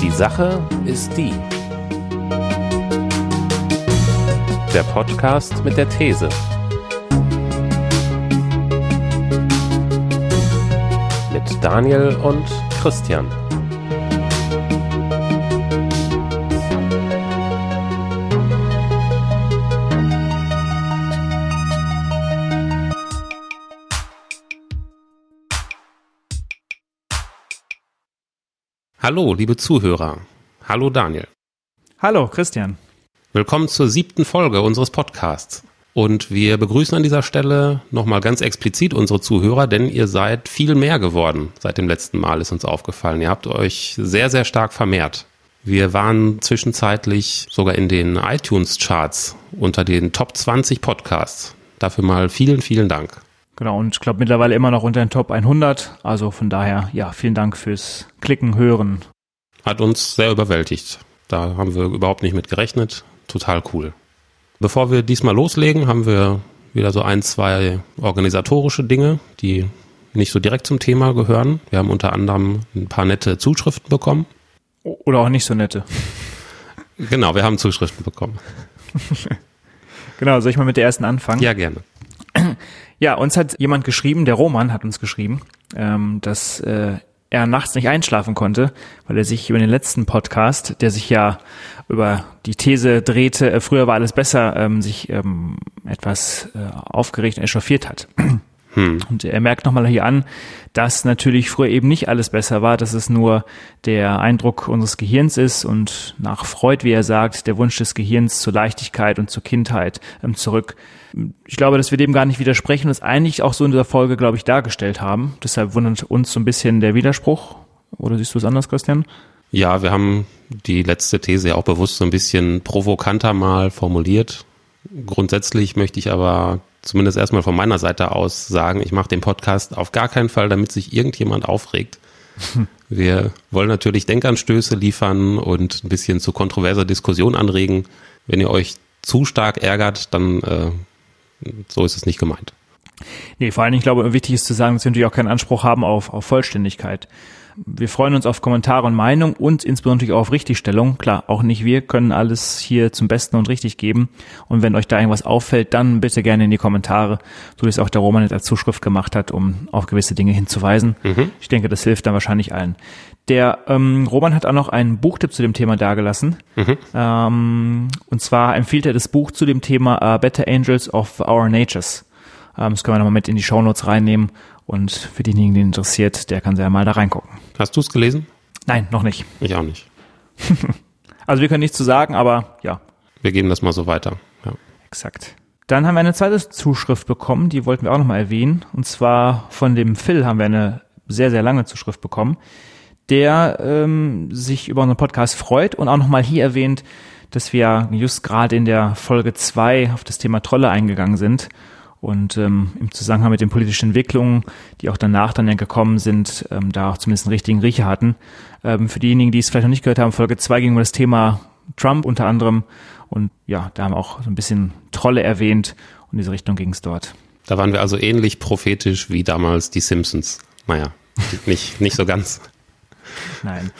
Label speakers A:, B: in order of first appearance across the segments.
A: Die Sache ist die. Der Podcast mit der These. Mit Daniel und Christian. Hallo, liebe Zuhörer. Hallo Daniel.
B: Hallo Christian.
A: Willkommen zur siebten Folge unseres Podcasts. Und wir begrüßen an dieser Stelle nochmal ganz explizit unsere Zuhörer, denn ihr seid viel mehr geworden seit dem letzten Mal, ist uns aufgefallen. Ihr habt euch sehr, sehr stark vermehrt. Wir waren zwischenzeitlich sogar in den iTunes-Charts unter den Top 20 Podcasts. Dafür mal vielen, vielen Dank.
B: Genau, und ich glaube mittlerweile immer noch unter den Top 100. Also von daher, ja, vielen Dank fürs Klicken, Hören.
A: Hat uns sehr überwältigt. Da haben wir überhaupt nicht mit gerechnet. Total cool. Bevor wir diesmal loslegen, haben wir wieder so ein, zwei organisatorische Dinge, die nicht so direkt zum Thema gehören. Wir haben unter anderem ein paar nette Zuschriften bekommen.
B: Oder auch nicht so nette.
A: Genau, wir haben Zuschriften bekommen.
B: genau, soll ich mal mit der ersten anfangen?
A: Ja, gerne.
B: Ja, uns hat jemand geschrieben, der Roman hat uns geschrieben, ähm, dass äh, er nachts nicht einschlafen konnte, weil er sich über den letzten Podcast, der sich ja über die These drehte, äh, früher war alles besser, ähm, sich ähm, etwas äh, aufgeregt und echauffiert hat. Hm. Und er merkt nochmal hier an, dass natürlich früher eben nicht alles besser war, dass es nur der Eindruck unseres Gehirns ist und nach Freud, wie er sagt, der Wunsch des Gehirns zur Leichtigkeit und zur Kindheit ähm, zurück. Ich glaube, dass wir dem gar nicht widersprechen und es eigentlich auch so in dieser Folge, glaube ich, dargestellt haben. Deshalb wundert uns so ein bisschen der Widerspruch. Oder siehst du es anders, Christian?
A: Ja, wir haben die letzte These auch bewusst so ein bisschen provokanter mal formuliert. Grundsätzlich möchte ich aber zumindest erstmal von meiner Seite aus sagen, ich mache den Podcast auf gar keinen Fall, damit sich irgendjemand aufregt. Wir wollen natürlich Denkanstöße liefern und ein bisschen zu kontroverser Diskussion anregen. Wenn ihr euch zu stark ärgert, dann äh, so ist es nicht gemeint.
B: Nee, vor allem, ich glaube, wichtig ist zu sagen, dass wir natürlich auch keinen Anspruch haben auf, auf Vollständigkeit. Wir freuen uns auf Kommentare und Meinung und insbesondere auf Richtigstellung. Klar, auch nicht wir können alles hier zum Besten und richtig geben. Und wenn euch da irgendwas auffällt, dann bitte gerne in die Kommentare, so wie es auch der Roman als Zuschrift gemacht hat, um auf gewisse Dinge hinzuweisen. Mhm. Ich denke, das hilft dann wahrscheinlich allen. Der ähm, Roman hat auch noch einen Buchtipp zu dem Thema dargelassen. Mhm. Ähm, und zwar empfiehlt er das Buch zu dem Thema uh, Better Angels of Our Natures. Ähm, das können wir nochmal mit in die Shownotes reinnehmen. Und für denjenigen, den interessiert, der kann sehr mal da reingucken.
A: Hast du es gelesen?
B: Nein, noch nicht.
A: Ich auch nicht.
B: also wir können nichts zu sagen, aber ja.
A: Wir geben das mal so weiter. Ja.
B: Exakt. Dann haben wir eine zweite Zuschrift bekommen, die wollten wir auch nochmal erwähnen. Und zwar von dem Phil haben wir eine sehr, sehr lange Zuschrift bekommen, der ähm, sich über unseren Podcast freut und auch nochmal hier erwähnt, dass wir just gerade in der Folge zwei auf das Thema Trolle eingegangen sind und ähm, im Zusammenhang mit den politischen Entwicklungen, die auch danach dann ja gekommen sind, ähm, da auch zumindest einen richtigen Riecher hatten. Ähm, für diejenigen, die es vielleicht noch nicht gehört haben, Folge 2 ging um das Thema Trump unter anderem und ja, da haben auch so ein bisschen Trolle erwähnt und in diese Richtung ging es dort.
A: Da waren wir also ähnlich prophetisch wie damals die Simpsons. Naja, nicht, nicht so ganz.
B: Nein.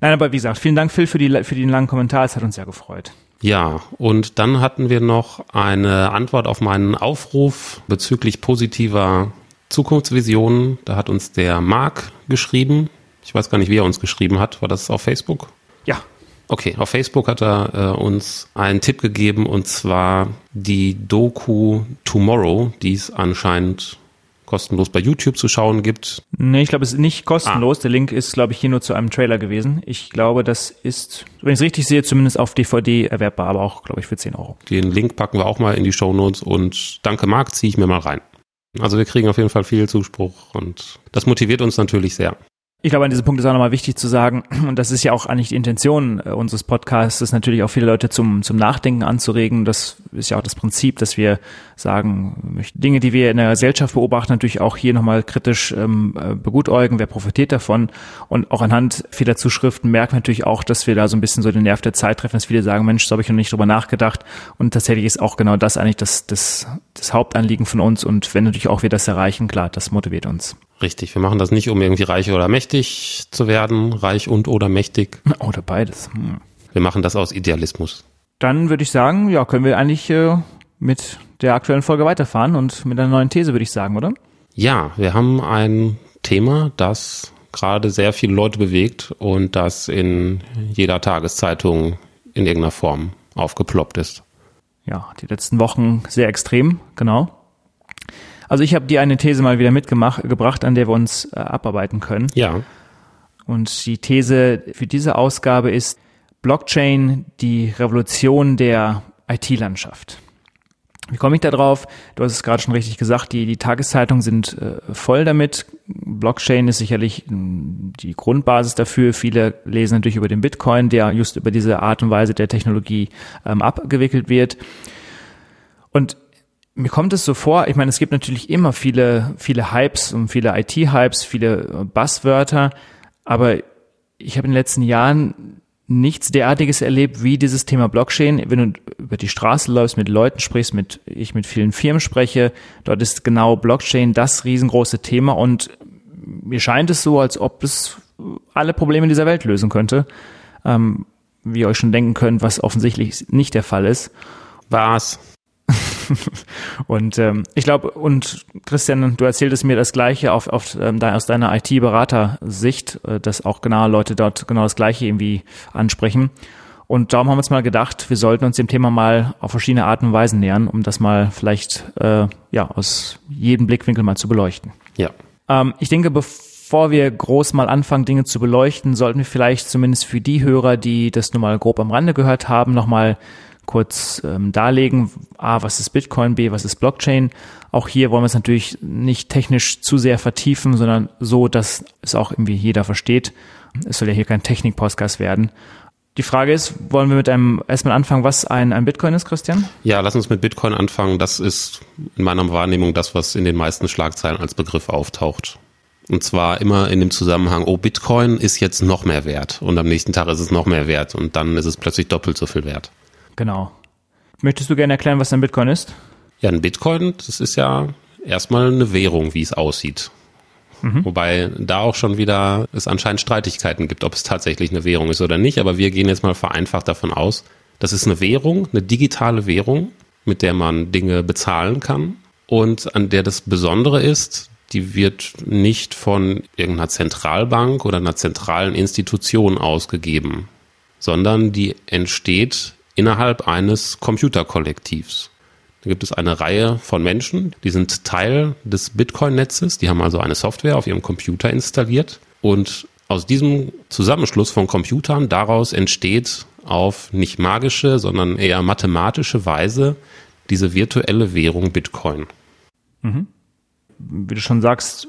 B: Nein, aber wie gesagt, vielen Dank, Phil, für, die, für den langen Kommentar. Es hat uns sehr gefreut.
A: Ja, und dann hatten wir noch eine Antwort auf meinen Aufruf bezüglich positiver Zukunftsvisionen. Da hat uns der Marc geschrieben. Ich weiß gar nicht, wie er uns geschrieben hat. War das auf Facebook?
B: Ja.
A: Okay, auf Facebook hat er äh, uns einen Tipp gegeben und zwar die Doku Tomorrow, die es anscheinend kostenlos bei YouTube zu schauen gibt.
B: Nee, ich glaube, es ist nicht kostenlos. Ah. Der Link ist, glaube ich, hier nur zu einem Trailer gewesen. Ich glaube, das ist, wenn ich es richtig sehe, zumindest auf DVD erwerbbar, aber auch, glaube ich, für 10 Euro.
A: Den Link packen wir auch mal in die Show Notes und danke Marc, ziehe ich mir mal rein. Also wir kriegen auf jeden Fall viel Zuspruch und das motiviert uns natürlich sehr.
B: Ich glaube, an diesem Punkt ist auch nochmal wichtig zu sagen, und das ist ja auch eigentlich die Intention äh, unseres Podcasts, ist natürlich auch viele Leute zum, zum Nachdenken anzuregen. Das ist ja auch das Prinzip, dass wir sagen, Dinge, die wir in der Gesellschaft beobachten, natürlich auch hier nochmal kritisch ähm, äh, begutäugen, wer profitiert davon. Und auch anhand vieler Zuschriften merken wir natürlich auch, dass wir da so ein bisschen so den Nerv der Zeit treffen, dass viele sagen, Mensch, so habe ich noch nicht drüber nachgedacht. Und tatsächlich ist auch genau das eigentlich das, das, das Hauptanliegen von uns. Und wenn natürlich auch wir das erreichen, klar, das motiviert uns.
A: Richtig, wir machen das nicht, um irgendwie reich oder mächtig zu werden, reich und oder mächtig.
B: Oder beides. Hm.
A: Wir machen das aus Idealismus.
B: Dann würde ich sagen, ja, können wir eigentlich äh, mit der aktuellen Folge weiterfahren und mit einer neuen These, würde ich sagen, oder?
A: Ja, wir haben ein Thema, das gerade sehr viele Leute bewegt und das in jeder Tageszeitung in irgendeiner Form aufgeploppt ist.
B: Ja, die letzten Wochen sehr extrem, genau. Also ich habe dir eine These mal wieder mitgebracht, an der wir uns äh, abarbeiten können.
A: Ja.
B: Und die These für diese Ausgabe ist Blockchain, die Revolution der IT-Landschaft. Wie komme ich da drauf? Du hast es gerade schon richtig gesagt, die, die Tageszeitungen sind äh, voll damit. Blockchain ist sicherlich mh, die Grundbasis dafür. Viele lesen natürlich über den Bitcoin, der just über diese Art und Weise der Technologie ähm, abgewickelt wird. Und mir kommt es so vor, ich meine, es gibt natürlich immer viele, viele Hypes und viele IT-Hypes, viele äh, Buzzwörter, aber ich habe in den letzten Jahren nichts derartiges erlebt wie dieses Thema Blockchain. Wenn du über die Straße läufst, mit Leuten sprichst, mit ich mit vielen Firmen spreche, dort ist genau Blockchain das riesengroße Thema und mir scheint es so, als ob es alle Probleme dieser Welt lösen könnte. Ähm, wie ihr euch schon denken könnt, was offensichtlich nicht der Fall ist.
A: Was?
B: und ähm, ich glaube, und Christian, du erzähltest mir das Gleiche auf, auf, ähm, aus deiner IT-Berater-Sicht, äh, dass auch genau Leute dort genau das Gleiche irgendwie ansprechen. Und darum haben wir uns mal gedacht, wir sollten uns dem Thema mal auf verschiedene Arten und Weisen nähern, um das mal vielleicht äh, ja aus jedem Blickwinkel mal zu beleuchten.
A: Ja.
B: Ähm, ich denke, bevor wir groß mal anfangen, Dinge zu beleuchten, sollten wir vielleicht zumindest für die Hörer, die das nur mal grob am Rande gehört haben, nochmal kurz ähm, darlegen. A, was ist Bitcoin? B, was ist Blockchain? Auch hier wollen wir es natürlich nicht technisch zu sehr vertiefen, sondern so, dass es auch irgendwie jeder versteht. Es soll ja hier kein Technik-Podcast werden. Die Frage ist, wollen wir mit einem erstmal anfangen, was ein, ein Bitcoin ist, Christian?
A: Ja, lass uns mit Bitcoin anfangen. Das ist in meiner Wahrnehmung das, was in den meisten Schlagzeilen als Begriff auftaucht. Und zwar immer in dem Zusammenhang, oh, Bitcoin ist jetzt noch mehr wert und am nächsten Tag ist es noch mehr wert und dann ist es plötzlich doppelt so viel wert.
B: Genau. Möchtest du gerne erklären, was ein Bitcoin ist?
A: Ja, ein Bitcoin, das ist ja erstmal eine Währung, wie es aussieht. Mhm. Wobei da auch schon wieder es anscheinend Streitigkeiten gibt, ob es tatsächlich eine Währung ist oder nicht. Aber wir gehen jetzt mal vereinfacht davon aus, das ist eine Währung, eine digitale Währung, mit der man Dinge bezahlen kann und an der das Besondere ist, die wird nicht von irgendeiner Zentralbank oder einer zentralen Institution ausgegeben, sondern die entsteht innerhalb eines Computerkollektivs. Da gibt es eine Reihe von Menschen, die sind Teil des Bitcoin-Netzes, die haben also eine Software auf ihrem Computer installiert und aus diesem Zusammenschluss von Computern daraus entsteht auf nicht magische, sondern eher mathematische Weise diese virtuelle Währung Bitcoin.
B: Mhm. Wie du schon sagst,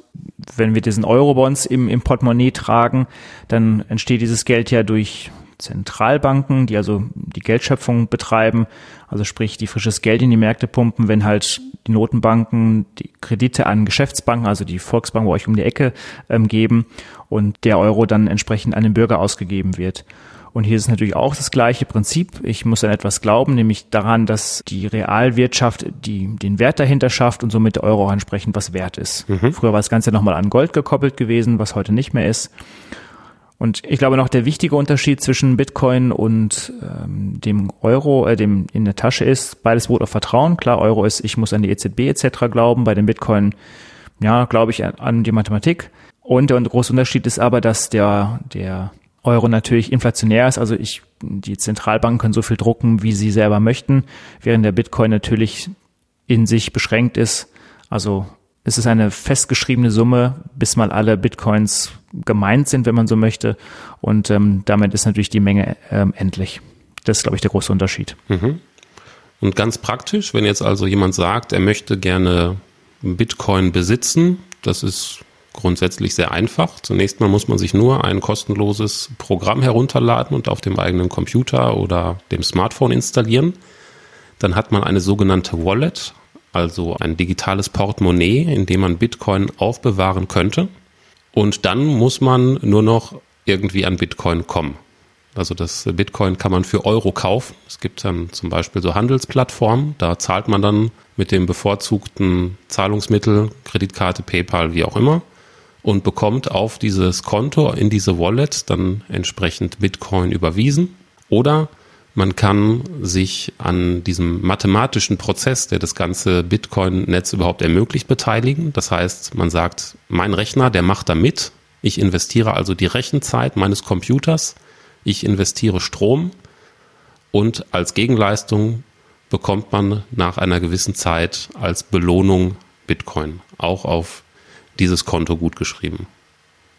B: wenn wir diesen Eurobonds im, im Portemonnaie tragen, dann entsteht dieses Geld ja durch Zentralbanken, die also die Geldschöpfung betreiben, also sprich die frisches Geld in die Märkte pumpen, wenn halt die Notenbanken die Kredite an Geschäftsbanken, also die Volksbank bei euch um die Ecke ähm, geben und der Euro dann entsprechend an den Bürger ausgegeben wird. Und hier ist natürlich auch das gleiche Prinzip. Ich muss an etwas glauben, nämlich daran, dass die Realwirtschaft die, den Wert dahinter schafft und somit der Euro auch entsprechend was wert ist. Mhm. Früher war das Ganze nochmal an Gold gekoppelt gewesen, was heute nicht mehr ist. Und ich glaube noch der wichtige Unterschied zwischen Bitcoin und ähm, dem Euro, äh, dem in der Tasche ist, beides beruht auf Vertrauen. Klar, Euro ist, ich muss an die EZB etc. glauben. Bei dem Bitcoin, ja, glaube ich an, an die Mathematik. Und der große Unterschied ist aber, dass der, der Euro natürlich inflationär ist. Also ich, die Zentralbanken können so viel drucken, wie sie selber möchten, während der Bitcoin natürlich in sich beschränkt ist. Also es ist eine festgeschriebene Summe, bis mal alle Bitcoins gemeint sind, wenn man so möchte. Und ähm, damit ist natürlich die Menge ähm, endlich. Das ist, glaube ich, der große Unterschied.
A: Mhm. Und ganz praktisch, wenn jetzt also jemand sagt, er möchte gerne Bitcoin besitzen, das ist grundsätzlich sehr einfach. Zunächst mal muss man sich nur ein kostenloses Programm herunterladen und auf dem eigenen Computer oder dem Smartphone installieren. Dann hat man eine sogenannte Wallet, also ein digitales Portemonnaie, in dem man Bitcoin aufbewahren könnte. Und dann muss man nur noch irgendwie an Bitcoin kommen. Also das Bitcoin kann man für Euro kaufen. Es gibt dann zum Beispiel so Handelsplattformen, da zahlt man dann mit dem bevorzugten Zahlungsmittel, Kreditkarte, PayPal, wie auch immer. und bekommt auf dieses Konto in diese Wallet dann entsprechend Bitcoin überwiesen. Oder man kann sich an diesem mathematischen Prozess, der das ganze Bitcoin-Netz überhaupt ermöglicht, beteiligen. Das heißt, man sagt, mein Rechner, der macht da mit. Ich investiere also die Rechenzeit meines Computers. Ich investiere Strom. Und als Gegenleistung bekommt man nach einer gewissen Zeit als Belohnung Bitcoin. Auch auf dieses Konto gut geschrieben.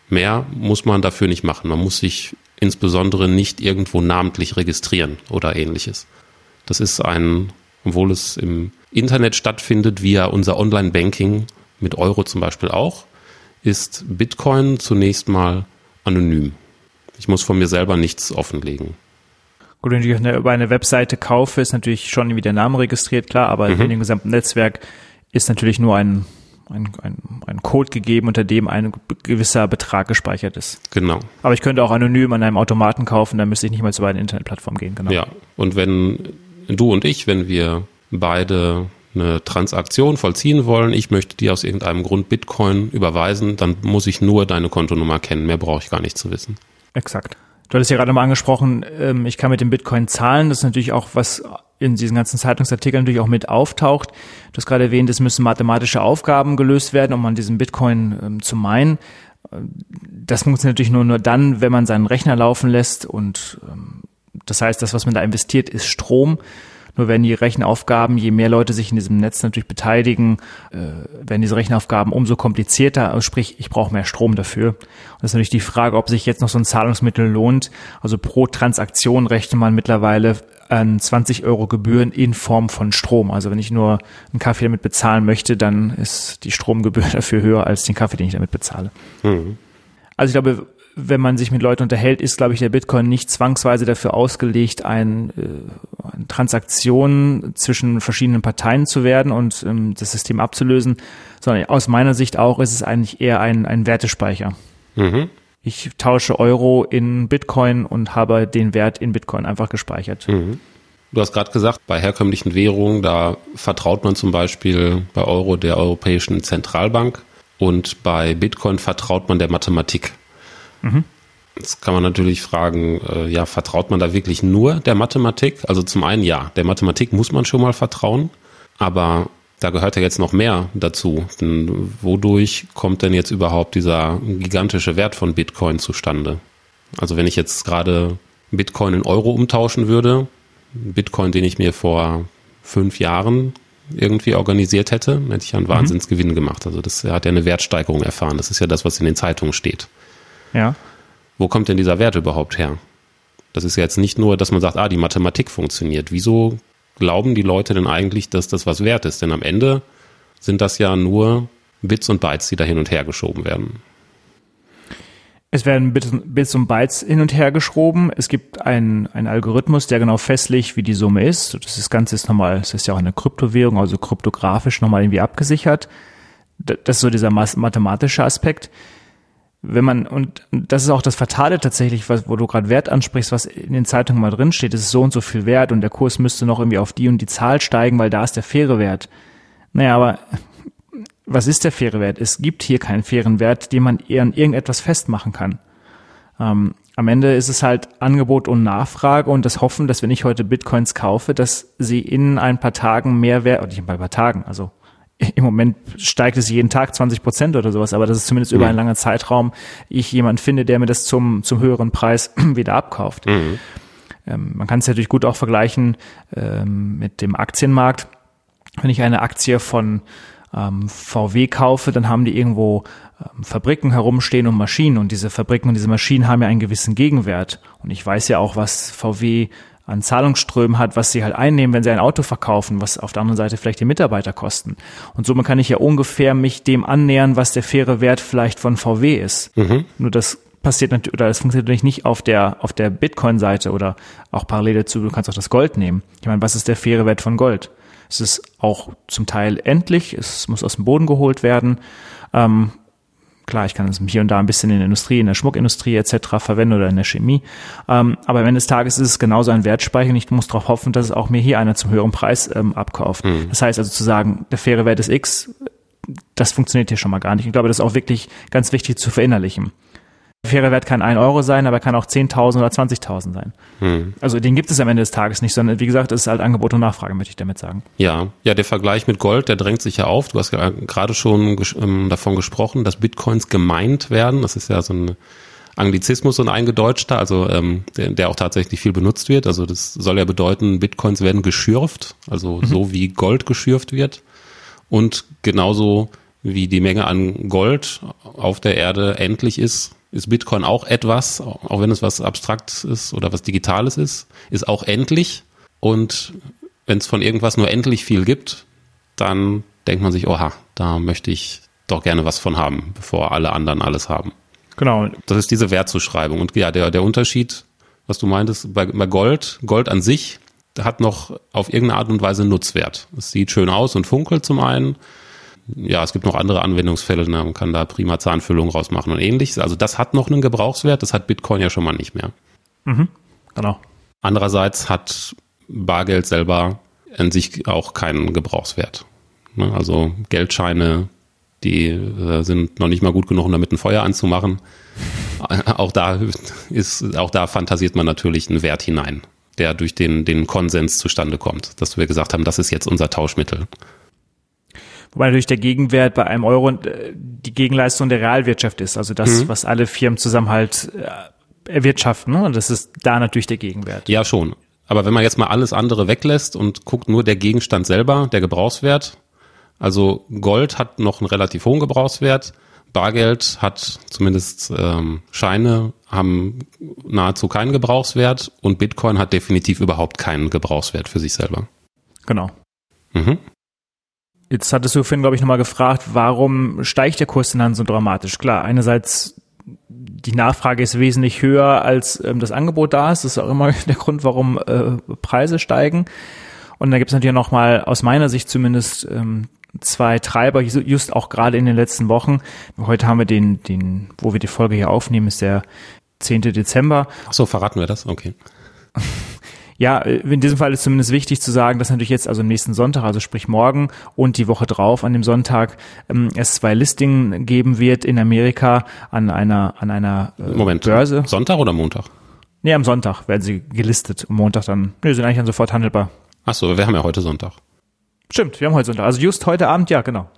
A: Mehr muss man dafür nicht machen. Man muss sich insbesondere nicht irgendwo namentlich registrieren oder ähnliches. Das ist ein, obwohl es im Internet stattfindet, via unser Online-Banking mit Euro zum Beispiel auch, ist Bitcoin zunächst mal anonym. Ich muss von mir selber nichts offenlegen.
B: Gut, wenn ich über eine Webseite kaufe, ist natürlich schon wie der Name registriert, klar, aber mhm. in dem gesamten Netzwerk ist natürlich nur ein ein, ein, ein Code gegeben, unter dem ein gewisser Betrag gespeichert ist.
A: Genau.
B: Aber ich könnte auch anonym an einem Automaten kaufen, dann müsste ich nicht mal zu beiden Internetplattformen gehen.
A: Genau. Ja, und wenn du und ich, wenn wir beide eine Transaktion vollziehen wollen, ich möchte dir aus irgendeinem Grund Bitcoin überweisen, dann muss ich nur deine Kontonummer kennen, mehr brauche ich gar nicht zu wissen.
B: Exakt. Du hattest ja gerade mal angesprochen, ähm, ich kann mit dem Bitcoin zahlen. Das ist natürlich auch was in diesen ganzen Zeitungsartikeln natürlich auch mit auftaucht. Du hast gerade erwähnt, es müssen mathematische Aufgaben gelöst werden, um an diesem Bitcoin ähm, zu meinen. Das funktioniert natürlich nur, nur dann, wenn man seinen Rechner laufen lässt und ähm, das heißt, das, was man da investiert, ist Strom. Nur werden die Rechenaufgaben, je mehr Leute sich in diesem Netz natürlich beteiligen, äh, werden diese Rechenaufgaben umso komplizierter. Also sprich, ich brauche mehr Strom dafür. Und das ist natürlich die Frage, ob sich jetzt noch so ein Zahlungsmittel lohnt. Also pro Transaktion rechnet man mittlerweile an 20 Euro Gebühren in Form von Strom. Also wenn ich nur einen Kaffee damit bezahlen möchte, dann ist die Stromgebühr dafür höher als den Kaffee, den ich damit bezahle. Mhm. Also ich glaube, wenn man sich mit Leuten unterhält, ist, glaube ich, der Bitcoin nicht zwangsweise dafür ausgelegt, ein, äh, eine Transaktion zwischen verschiedenen Parteien zu werden und ähm, das System abzulösen, sondern aus meiner Sicht auch ist es eigentlich eher ein, ein Wertespeicher. Mhm. Ich tausche Euro in Bitcoin und habe den Wert in Bitcoin einfach gespeichert. Mhm.
A: Du hast gerade gesagt, bei herkömmlichen Währungen, da vertraut man zum Beispiel bei Euro der Europäischen Zentralbank und bei Bitcoin vertraut man der Mathematik. Mhm. Jetzt kann man natürlich fragen, äh, ja, vertraut man da wirklich nur der Mathematik? Also zum einen ja, der Mathematik muss man schon mal vertrauen, aber da gehört ja jetzt noch mehr dazu. Denn wodurch kommt denn jetzt überhaupt dieser gigantische Wert von Bitcoin zustande? Also wenn ich jetzt gerade Bitcoin in Euro umtauschen würde, Bitcoin, den ich mir vor fünf Jahren irgendwie organisiert hätte, hätte ich ja einen mhm. Wahnsinnsgewinn gemacht. Also das hat ja eine Wertsteigerung erfahren. Das ist ja das, was in den Zeitungen steht.
B: Ja.
A: Wo kommt denn dieser Wert überhaupt her? Das ist ja jetzt nicht nur, dass man sagt, ah, die Mathematik funktioniert. Wieso glauben die Leute denn eigentlich, dass das was wert ist? Denn am Ende sind das ja nur Bits und Bytes, die da hin und her geschoben werden.
B: Es werden Bits und Bytes hin und her geschoben. Es gibt einen, Algorithmus, der genau festlegt, wie die Summe ist. Das Ganze ist nochmal, es ist ja auch eine Kryptowährung, also kryptografisch nochmal irgendwie abgesichert. Das ist so dieser mathematische Aspekt wenn man, und das ist auch das Fatale tatsächlich, was, wo du gerade Wert ansprichst, was in den Zeitungen mal drin steht, ist so und so viel wert und der Kurs müsste noch irgendwie auf die und die Zahl steigen, weil da ist der faire Wert. Naja, aber was ist der faire Wert? Es gibt hier keinen fairen Wert, den man eher an irgendetwas festmachen kann. Ähm, am Ende ist es halt Angebot und Nachfrage und das Hoffen, dass wenn ich heute Bitcoins kaufe, dass sie in ein paar Tagen mehr wert, oder nicht in ein paar Tagen, also im Moment steigt es jeden Tag 20 Prozent oder sowas, aber das ist zumindest mhm. über einen langen Zeitraum ich jemanden finde, der mir das zum, zum höheren Preis wieder abkauft. Mhm. Ähm, man kann es natürlich gut auch vergleichen ähm, mit dem Aktienmarkt. Wenn ich eine Aktie von ähm, VW kaufe, dann haben die irgendwo ähm, Fabriken herumstehen und Maschinen und diese Fabriken und diese Maschinen haben ja einen gewissen Gegenwert. Und ich weiß ja auch, was VW an Zahlungsströmen hat, was sie halt einnehmen, wenn sie ein Auto verkaufen, was auf der anderen Seite vielleicht die Mitarbeiter kosten. Und somit kann ich ja ungefähr mich dem annähern, was der faire Wert vielleicht von VW ist. Mhm. Nur das passiert natürlich, oder das funktioniert natürlich nicht auf der, auf der Bitcoin-Seite oder auch parallel dazu, du kannst auch das Gold nehmen. Ich meine, was ist der faire Wert von Gold? Es ist auch zum Teil endlich, es muss aus dem Boden geholt werden. Ähm, Klar, ich kann es hier und da ein bisschen in der Industrie, in der Schmuckindustrie etc. verwenden oder in der Chemie. Ähm, aber am Ende des Tages ist es genauso ein Wertspeicher und ich muss darauf hoffen, dass es auch mir hier einer zum höheren Preis ähm, abkauft. Mhm. Das heißt also zu sagen, der faire Wert ist X, das funktioniert hier schon mal gar nicht. Ich glaube, das ist auch wirklich ganz wichtig zu verinnerlichen. Faire Wert kann ein Euro sein, aber kann auch 10.000 oder 20.000 sein. Hm. Also den gibt es am Ende des Tages nicht, sondern wie gesagt, es ist halt Angebot und Nachfrage, möchte ich damit sagen.
A: Ja, ja, der Vergleich mit Gold, der drängt sich ja auf. Du hast ja gerade schon ähm, davon gesprochen, dass Bitcoins gemeint werden. Das ist ja so ein Anglizismus und eingedeutschter, also ähm, der, der auch tatsächlich viel benutzt wird. Also das soll ja bedeuten, Bitcoins werden geschürft, also mhm. so wie Gold geschürft wird. Und genauso wie die Menge an Gold auf der Erde endlich ist, ist Bitcoin auch etwas, auch wenn es was Abstraktes ist oder was Digitales ist, ist auch endlich. Und wenn es von irgendwas nur endlich viel gibt, dann denkt man sich, oha, da möchte ich doch gerne was von haben, bevor alle anderen alles haben.
B: Genau.
A: Das ist diese Wertzuschreibung. Und ja, der, der Unterschied, was du meintest, bei, bei Gold, Gold an sich hat noch auf irgendeine Art und Weise Nutzwert. Es sieht schön aus und funkelt zum einen. Ja, es gibt noch andere Anwendungsfälle, ne? man kann da prima Zahnfüllung rausmachen und ähnliches. Also das hat noch einen Gebrauchswert, das hat Bitcoin ja schon mal nicht mehr.
B: Mhm, genau.
A: Andererseits hat Bargeld selber an sich auch keinen Gebrauchswert. Ne? Also Geldscheine, die äh, sind noch nicht mal gut genug, um damit ein Feuer anzumachen. Auch da ist, auch da fantasiert man natürlich einen Wert hinein der durch den, den Konsens zustande kommt, dass wir gesagt haben, das ist jetzt unser Tauschmittel.
B: Wobei natürlich der Gegenwert bei einem Euro äh, die Gegenleistung der Realwirtschaft ist, also das, mhm. was alle Firmen zusammen halt äh, erwirtschaften. Ne? Und das ist da natürlich der Gegenwert.
A: Ja, schon. Aber wenn man jetzt mal alles andere weglässt und guckt nur der Gegenstand selber, der Gebrauchswert, also Gold hat noch einen relativ hohen Gebrauchswert, Bargeld hat zumindest ähm, Scheine haben nahezu keinen Gebrauchswert und Bitcoin hat definitiv überhaupt keinen Gebrauchswert für sich selber.
B: Genau. Mhm. Jetzt hattest du vorhin, glaube ich, nochmal gefragt, warum steigt der Kurs denn dann so dramatisch? Klar, einerseits die Nachfrage ist wesentlich höher als ähm, das Angebot da ist. Das ist auch immer der Grund, warum äh, Preise steigen. Und da gibt es natürlich nochmal aus meiner Sicht zumindest ähm, zwei Treiber, just auch gerade in den letzten Wochen. Heute haben wir den, den, wo wir die Folge hier aufnehmen, ist der 10. Dezember.
A: Ach so, verraten wir das? Okay.
B: Ja, in diesem Fall ist zumindest wichtig zu sagen, dass natürlich jetzt also am nächsten Sonntag, also sprich morgen und die Woche drauf an dem Sonntag ähm, es zwei Listingen geben wird in Amerika an einer an einer
A: äh, Moment, Börse. Sonntag oder Montag?
B: Nee, am Sonntag werden sie gelistet. Am Montag dann, nee, sind eigentlich dann sofort handelbar.
A: Ach so, wir haben ja heute Sonntag.
B: Stimmt, wir haben heute Sonntag. Also just heute Abend, ja, genau.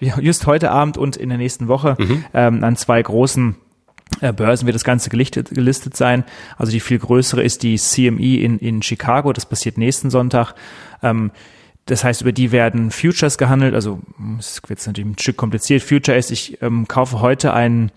B: Just heute Abend und in der nächsten Woche mhm. ähm, an zwei großen äh, Börsen wird das Ganze gelistet, gelistet sein. Also die viel größere ist die CME in, in Chicago. Das passiert nächsten Sonntag. Ähm, das heißt, über die werden Futures gehandelt. Also es wird natürlich ein Stück kompliziert. Future ist, ich ähm, kaufe heute einen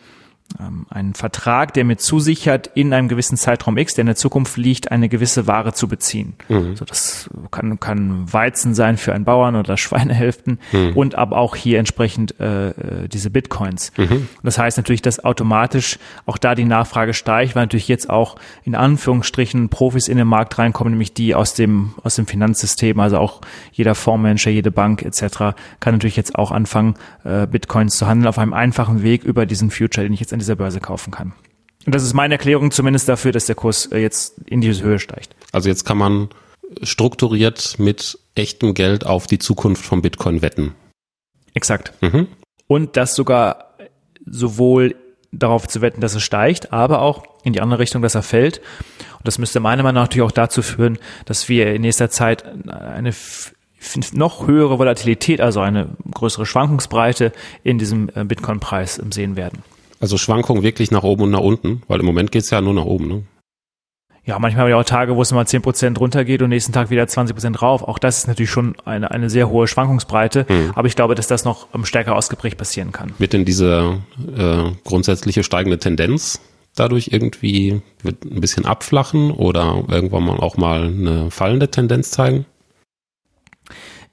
B: einen Vertrag, der mir zusichert, in einem gewissen Zeitraum X, der in der Zukunft liegt, eine gewisse Ware zu beziehen. Mhm. So, das kann, kann Weizen sein für einen Bauern oder Schweinehälften mhm. und aber auch hier entsprechend äh, äh, diese Bitcoins. Mhm. Das heißt natürlich, dass automatisch auch da die Nachfrage steigt, weil natürlich jetzt auch in Anführungsstrichen Profis in den Markt reinkommen, nämlich die aus dem aus dem Finanzsystem, also auch jeder Fondsmanager, jede Bank etc. kann natürlich jetzt auch anfangen, äh, Bitcoins zu handeln auf einem einfachen Weg über diesen Future, den ich jetzt dieser Börse kaufen kann. Und das ist meine Erklärung zumindest dafür, dass der Kurs äh, jetzt in diese Höhe steigt.
A: Also jetzt kann man strukturiert mit echtem Geld auf die Zukunft von Bitcoin wetten.
B: Exakt. Mhm. Und das sogar sowohl darauf zu wetten, dass es steigt, aber auch in die andere Richtung, dass er fällt. Und das müsste meiner Meinung nach natürlich auch dazu führen, dass wir in nächster Zeit eine noch höhere Volatilität, also eine größere Schwankungsbreite in diesem äh, Bitcoin-Preis sehen werden.
A: Also Schwankungen wirklich nach oben und nach unten, weil im Moment geht's ja nur nach oben. Ne?
B: Ja, manchmal haben wir auch Tage, wo es mal 10% runtergeht und nächsten Tag wieder 20% rauf. Auch das ist natürlich schon eine, eine sehr hohe Schwankungsbreite. Hm. Aber ich glaube, dass das noch stärker ausgeprägt passieren kann.
A: Wird denn diese äh, grundsätzliche steigende Tendenz dadurch irgendwie ein bisschen abflachen oder irgendwann mal auch mal eine fallende Tendenz zeigen?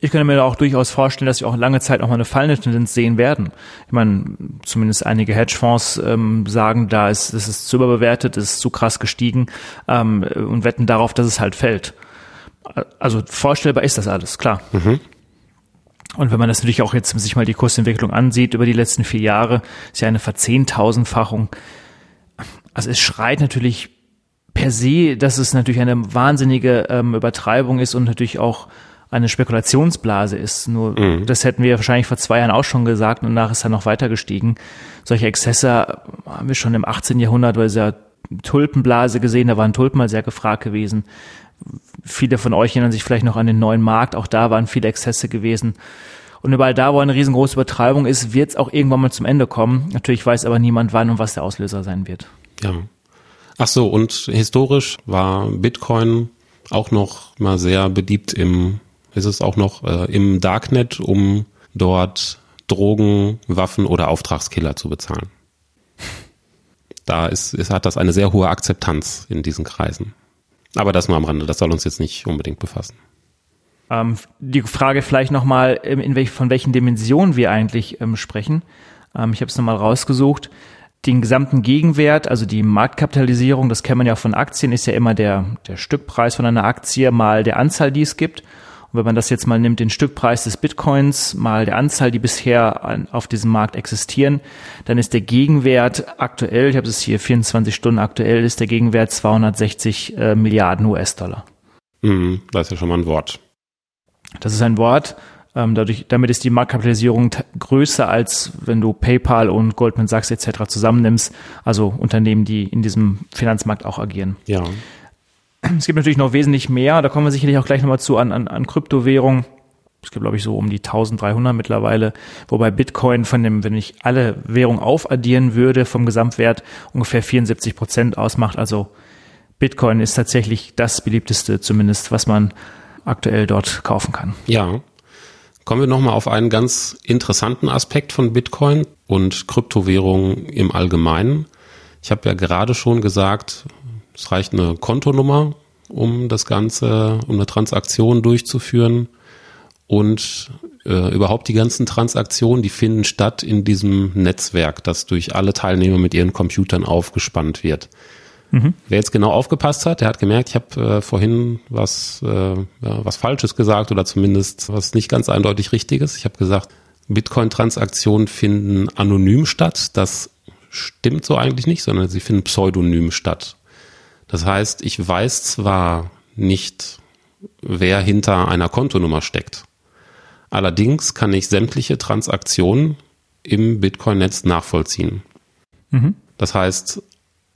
B: Ich könnte mir auch durchaus vorstellen, dass wir auch lange Zeit noch mal eine fallende Tendenz sehen werden. Ich meine, zumindest einige Hedgefonds ähm, sagen, da ist, es ist zu überbewertet, es ist zu krass gestiegen ähm, und wetten darauf, dass es halt fällt. Also vorstellbar ist das alles, klar. Mhm. Und wenn man das natürlich auch jetzt sich mal die Kursentwicklung ansieht über die letzten vier Jahre, ist ja eine Verzehntausendfachung. Also es schreit natürlich per se, dass es natürlich eine wahnsinnige ähm, Übertreibung ist und natürlich auch eine Spekulationsblase ist. Nur mhm. das hätten wir wahrscheinlich vor zwei Jahren auch schon gesagt und danach ist er noch weiter gestiegen. Solche Exzesse haben wir schon im 18. Jahrhundert, es ja Tulpenblase gesehen, da waren Tulpen mal sehr gefragt gewesen. Viele von euch erinnern sich vielleicht noch an den neuen Markt, auch da waren viele Exzesse gewesen. Und überall da, wo eine riesengroße Übertreibung ist, wird es auch irgendwann mal zum Ende kommen. Natürlich weiß aber niemand, wann und was der Auslöser sein wird.
A: Ja. Ach so, und historisch war Bitcoin auch noch mal sehr beliebt im, ist es auch noch äh, im Darknet, um dort Drogen, Waffen oder Auftragskiller zu bezahlen. Da ist, ist, hat das eine sehr hohe Akzeptanz in diesen Kreisen. Aber das nur am Rande, das soll uns jetzt nicht unbedingt befassen.
B: Ähm, die Frage vielleicht nochmal, ähm, welch, von welchen Dimensionen wir eigentlich ähm, sprechen. Ähm, ich habe es nochmal rausgesucht. Den gesamten Gegenwert, also die Marktkapitalisierung, das kennt man ja von Aktien, ist ja immer der, der Stückpreis von einer Aktie mal der Anzahl, die es gibt. Und wenn man das jetzt mal nimmt, den Stückpreis des Bitcoins mal der Anzahl, die bisher an, auf diesem Markt existieren, dann ist der Gegenwert aktuell, ich habe es hier 24 Stunden aktuell, ist der Gegenwert 260 äh, Milliarden US-Dollar.
A: Mhm, das ist ja schon mal ein Wort.
B: Das ist ein Wort. Ähm, dadurch, damit ist die Marktkapitalisierung größer, als wenn du PayPal und Goldman Sachs etc. zusammennimmst. Also Unternehmen, die in diesem Finanzmarkt auch agieren.
A: Ja.
B: Es gibt natürlich noch wesentlich mehr. Da kommen wir sicherlich auch gleich nochmal zu an, an, an Kryptowährungen. Es gibt, glaube ich, so um die 1300 mittlerweile, wobei Bitcoin von dem, wenn ich alle Währungen aufaddieren würde, vom Gesamtwert ungefähr 74 Prozent ausmacht. Also Bitcoin ist tatsächlich das beliebteste, zumindest was man aktuell dort kaufen kann.
A: Ja. Kommen wir nochmal auf einen ganz interessanten Aspekt von Bitcoin und Kryptowährungen im Allgemeinen. Ich habe ja gerade schon gesagt, es reicht eine Kontonummer, um das Ganze, um eine Transaktion durchzuführen. Und äh, überhaupt die ganzen Transaktionen, die finden statt in diesem Netzwerk, das durch alle Teilnehmer mit ihren Computern aufgespannt wird. Mhm. Wer jetzt genau aufgepasst hat, der hat gemerkt, ich habe äh, vorhin was, äh, ja, was Falsches gesagt oder zumindest was nicht ganz eindeutig Richtiges. Ich habe gesagt, Bitcoin-Transaktionen finden anonym statt. Das stimmt so eigentlich nicht, sondern sie finden pseudonym statt. Das heißt, ich weiß zwar nicht, wer hinter einer Kontonummer steckt. Allerdings kann ich sämtliche Transaktionen im Bitcoin-Netz nachvollziehen. Mhm. Das heißt,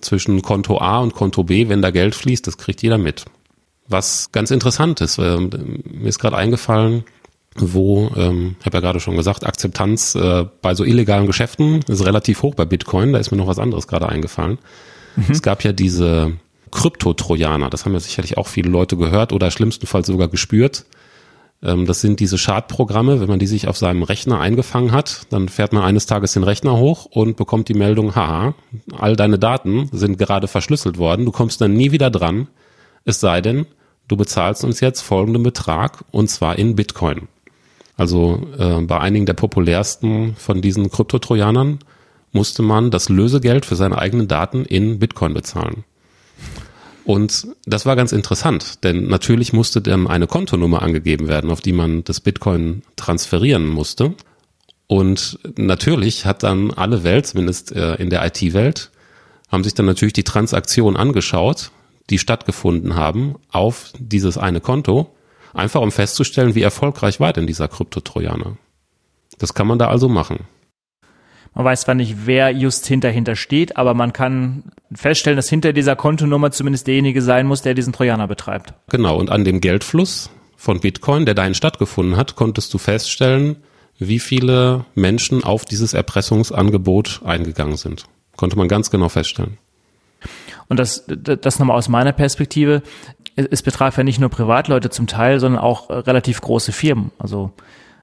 A: zwischen Konto A und Konto B, wenn da Geld fließt, das kriegt jeder mit. Was ganz interessant ist, äh, mir ist gerade eingefallen, wo, ähm, ich habe ja gerade schon gesagt, Akzeptanz äh, bei so illegalen Geschäften ist relativ hoch bei Bitcoin, da ist mir noch was anderes gerade eingefallen. Mhm. Es gab ja diese Krypto-Trojaner, das haben ja sicherlich auch viele Leute gehört oder schlimmstenfalls sogar gespürt. Ähm, das sind diese Schadprogramme, wenn man die sich auf seinem Rechner eingefangen hat, dann fährt man eines Tages den Rechner hoch und bekommt die Meldung, haha, all deine Daten sind gerade verschlüsselt worden, du kommst dann nie wieder dran, es sei denn, du bezahlst uns jetzt folgenden Betrag und zwar in Bitcoin. Also äh, bei einigen der populärsten von diesen Kryptotrojanern musste man das Lösegeld für seine eigenen Daten in Bitcoin bezahlen. Und das war ganz interessant, denn natürlich musste dann eine Kontonummer angegeben werden, auf die man das Bitcoin transferieren musste. Und natürlich hat dann alle Welt, zumindest äh, in der IT-Welt, haben sich dann natürlich die Transaktionen angeschaut, die stattgefunden haben auf dieses eine Konto, einfach um festzustellen, wie erfolgreich war denn dieser Kryptotrojaner. Das kann man da also machen.
B: Man weiß zwar nicht, wer just hinterhinter steht, aber man kann feststellen, dass hinter dieser Kontonummer zumindest derjenige sein muss, der diesen Trojaner betreibt.
A: Genau, und an dem Geldfluss von Bitcoin, der dahin stattgefunden hat, konntest du feststellen, wie viele Menschen auf dieses Erpressungsangebot eingegangen sind. Konnte man ganz genau feststellen.
B: Und das, das nochmal aus meiner Perspektive. Es betraf ja nicht nur Privatleute zum Teil, sondern auch relativ große Firmen. Also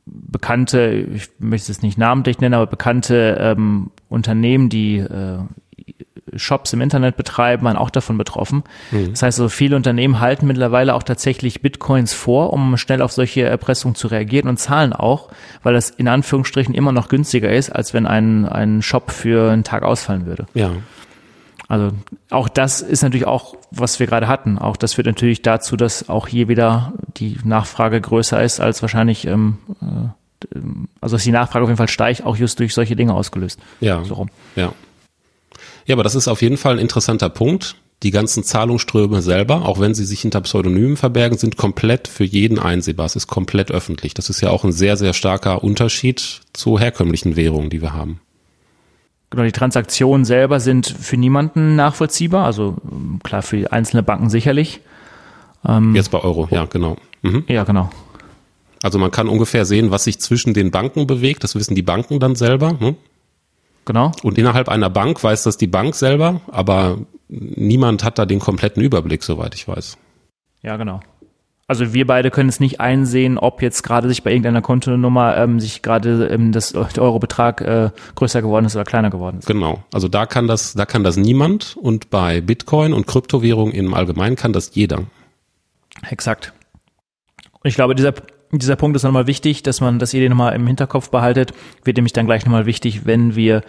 B: bekannte, ich möchte es nicht namentlich nennen, aber bekannte ähm, Unternehmen, die äh, Shops im Internet betreiben, waren auch davon betroffen. Mhm. Das heißt, so viele Unternehmen halten mittlerweile auch tatsächlich Bitcoins vor, um schnell auf solche Erpressungen zu reagieren und zahlen auch, weil das in Anführungsstrichen immer noch günstiger ist, als wenn ein, ein Shop für einen Tag ausfallen würde.
A: Ja.
B: Also auch das ist natürlich auch, was wir gerade hatten. Auch das führt natürlich dazu, dass auch hier wieder die Nachfrage größer ist als wahrscheinlich, ähm, äh, also dass die Nachfrage auf jeden Fall steigt, auch just durch solche Dinge ausgelöst.
A: Ja. So. Ja. Ja, aber das ist auf jeden Fall ein interessanter Punkt, die ganzen Zahlungsströme selber, auch wenn sie sich hinter Pseudonymen verbergen, sind komplett für jeden einsehbar. Es ist komplett öffentlich. Das ist ja auch ein sehr, sehr starker Unterschied zu herkömmlichen Währungen, die wir haben.
B: Genau, die Transaktionen selber sind für niemanden nachvollziehbar, also klar für einzelne Banken sicherlich.
A: Ähm, Jetzt bei Euro, ja, genau.
B: Mhm. Ja, genau.
A: Also man kann ungefähr sehen, was sich zwischen den Banken bewegt. Das wissen die Banken dann selber. Ne?
B: Genau.
A: Und innerhalb einer Bank weiß das die Bank selber, aber niemand hat da den kompletten Überblick, soweit ich weiß.
B: Ja, genau. Also wir beide können es nicht einsehen, ob jetzt gerade sich bei irgendeiner Kontonummer ähm, sich gerade ähm, das der Eurobetrag äh, größer geworden ist oder kleiner geworden ist.
A: Genau. Also da kann das, da kann das niemand und bei Bitcoin und Kryptowährungen im Allgemeinen kann das jeder.
B: Exakt. Und ich glaube, dieser dieser Punkt ist nochmal wichtig, dass man, dass ihr den nochmal im Hinterkopf behaltet. Wird nämlich dann gleich nochmal wichtig, wenn wir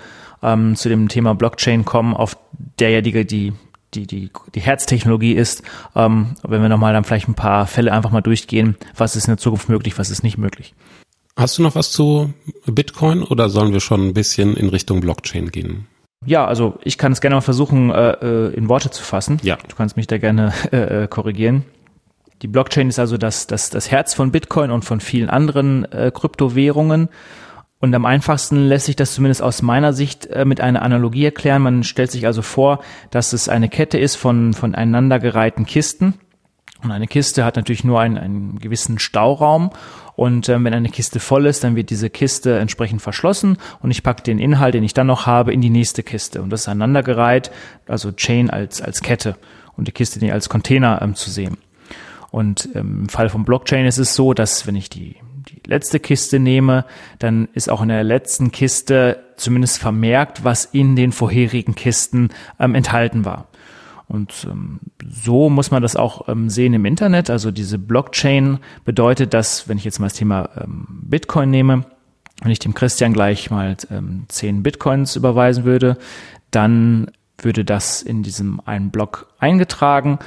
B: ähm, zu dem Thema Blockchain kommen, auf der ja die, die, die, die, die Herztechnologie ist. Ähm, wenn wir nochmal dann vielleicht ein paar Fälle einfach mal durchgehen, was ist in der Zukunft möglich, was ist nicht möglich.
A: Hast du noch was zu Bitcoin oder sollen wir schon ein bisschen in Richtung Blockchain gehen?
B: Ja, also ich kann es gerne mal versuchen, äh, äh in Worte zu fassen.
A: Ja.
B: Du kannst mich da gerne äh, äh korrigieren. Die Blockchain ist also das, das, das Herz von Bitcoin und von vielen anderen äh, Kryptowährungen. Und am einfachsten lässt sich das zumindest aus meiner Sicht äh, mit einer Analogie erklären. Man stellt sich also vor, dass es eine Kette ist von, von einandergereihten Kisten. Und eine Kiste hat natürlich nur einen, einen gewissen Stauraum. Und ähm, wenn eine Kiste voll ist, dann wird diese Kiste entsprechend verschlossen und ich packe den Inhalt, den ich dann noch habe, in die nächste Kiste. Und das ist aneinandergereiht, also Chain als, als Kette und die Kiste als Container ähm, zu sehen. Und ähm, im Fall von Blockchain ist es so, dass wenn ich die, die letzte Kiste nehme, dann ist auch in der letzten Kiste zumindest vermerkt, was in den vorherigen Kisten ähm, enthalten war. Und ähm, so muss man das auch ähm, sehen im Internet. Also diese Blockchain bedeutet, dass, wenn ich jetzt mal das Thema ähm, Bitcoin nehme, wenn ich dem Christian gleich mal ähm, 10 Bitcoins überweisen würde, dann würde das in diesem einen Block eingetragen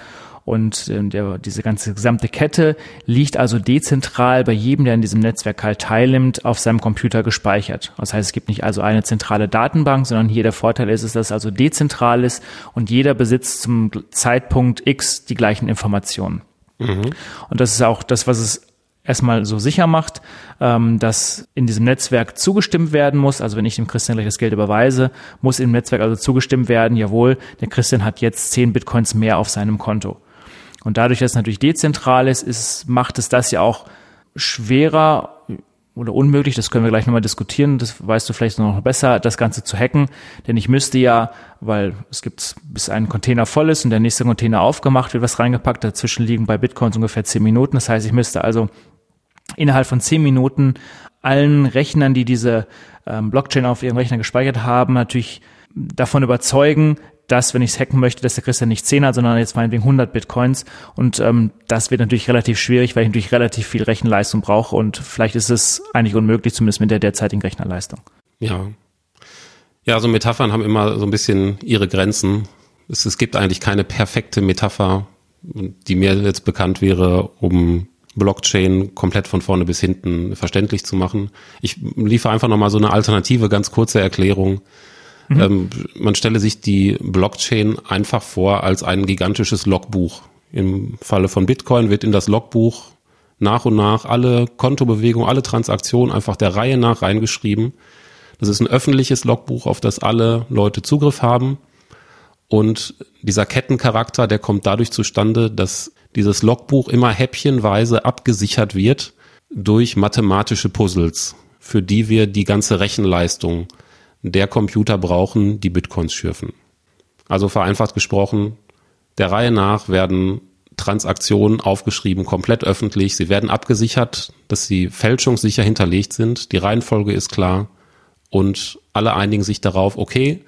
B: und äh, der, diese ganze gesamte Kette liegt also dezentral bei jedem, der in diesem Netzwerk halt teilnimmt, auf seinem Computer gespeichert. Das heißt, es gibt nicht also eine zentrale Datenbank, sondern hier der Vorteil ist, dass es also dezentral ist und jeder besitzt zum Zeitpunkt X die gleichen Informationen. Mhm. Und das ist auch das, was es erstmal so sicher macht, ähm, dass in diesem Netzwerk zugestimmt werden muss. Also wenn ich dem Christian gleich das Geld überweise, muss im Netzwerk also zugestimmt werden, jawohl, der Christian hat jetzt zehn Bitcoins mehr auf seinem Konto. Und dadurch, dass es natürlich dezentral ist, ist, macht es das ja auch schwerer oder unmöglich, das können wir gleich nochmal diskutieren, das weißt du vielleicht noch besser, das Ganze zu hacken. Denn ich müsste ja, weil es gibt, bis ein Container voll ist und der nächste Container aufgemacht wird, was reingepackt, dazwischen liegen bei Bitcoins ungefähr zehn Minuten. Das heißt, ich müsste also innerhalb von zehn Minuten allen Rechnern, die diese ähm, Blockchain auf ihrem Rechner gespeichert haben, natürlich davon überzeugen, dass, wenn ich es hacken möchte, dass der Christian nicht 10 hat, sondern jetzt meinetwegen 100 Bitcoins. Und ähm, das wird natürlich relativ schwierig, weil ich natürlich relativ viel Rechenleistung brauche und vielleicht ist es eigentlich unmöglich, zumindest mit der derzeitigen Rechnerleistung.
A: Ja. Ja, so Metaphern haben immer so ein bisschen ihre Grenzen. Es, es gibt eigentlich keine perfekte Metapher, die mir jetzt bekannt wäre, um Blockchain komplett von vorne bis hinten verständlich zu machen. Ich liefere einfach nochmal so eine alternative, ganz kurze Erklärung. Mhm. Ähm, man stelle sich die Blockchain einfach vor als ein gigantisches Logbuch. Im Falle von Bitcoin wird in das Logbuch nach und nach alle Kontobewegungen, alle Transaktionen einfach der Reihe nach reingeschrieben. Das ist ein öffentliches Logbuch, auf das alle Leute Zugriff haben. Und dieser Kettencharakter, der kommt dadurch zustande, dass dieses Logbuch immer häppchenweise abgesichert wird durch mathematische Puzzles, für die wir die ganze Rechenleistung der Computer brauchen, die Bitcoins schürfen. Also vereinfacht gesprochen, der Reihe nach werden Transaktionen aufgeschrieben, komplett öffentlich. Sie werden abgesichert, dass sie fälschungssicher hinterlegt sind. Die Reihenfolge ist klar und alle einigen sich darauf, okay,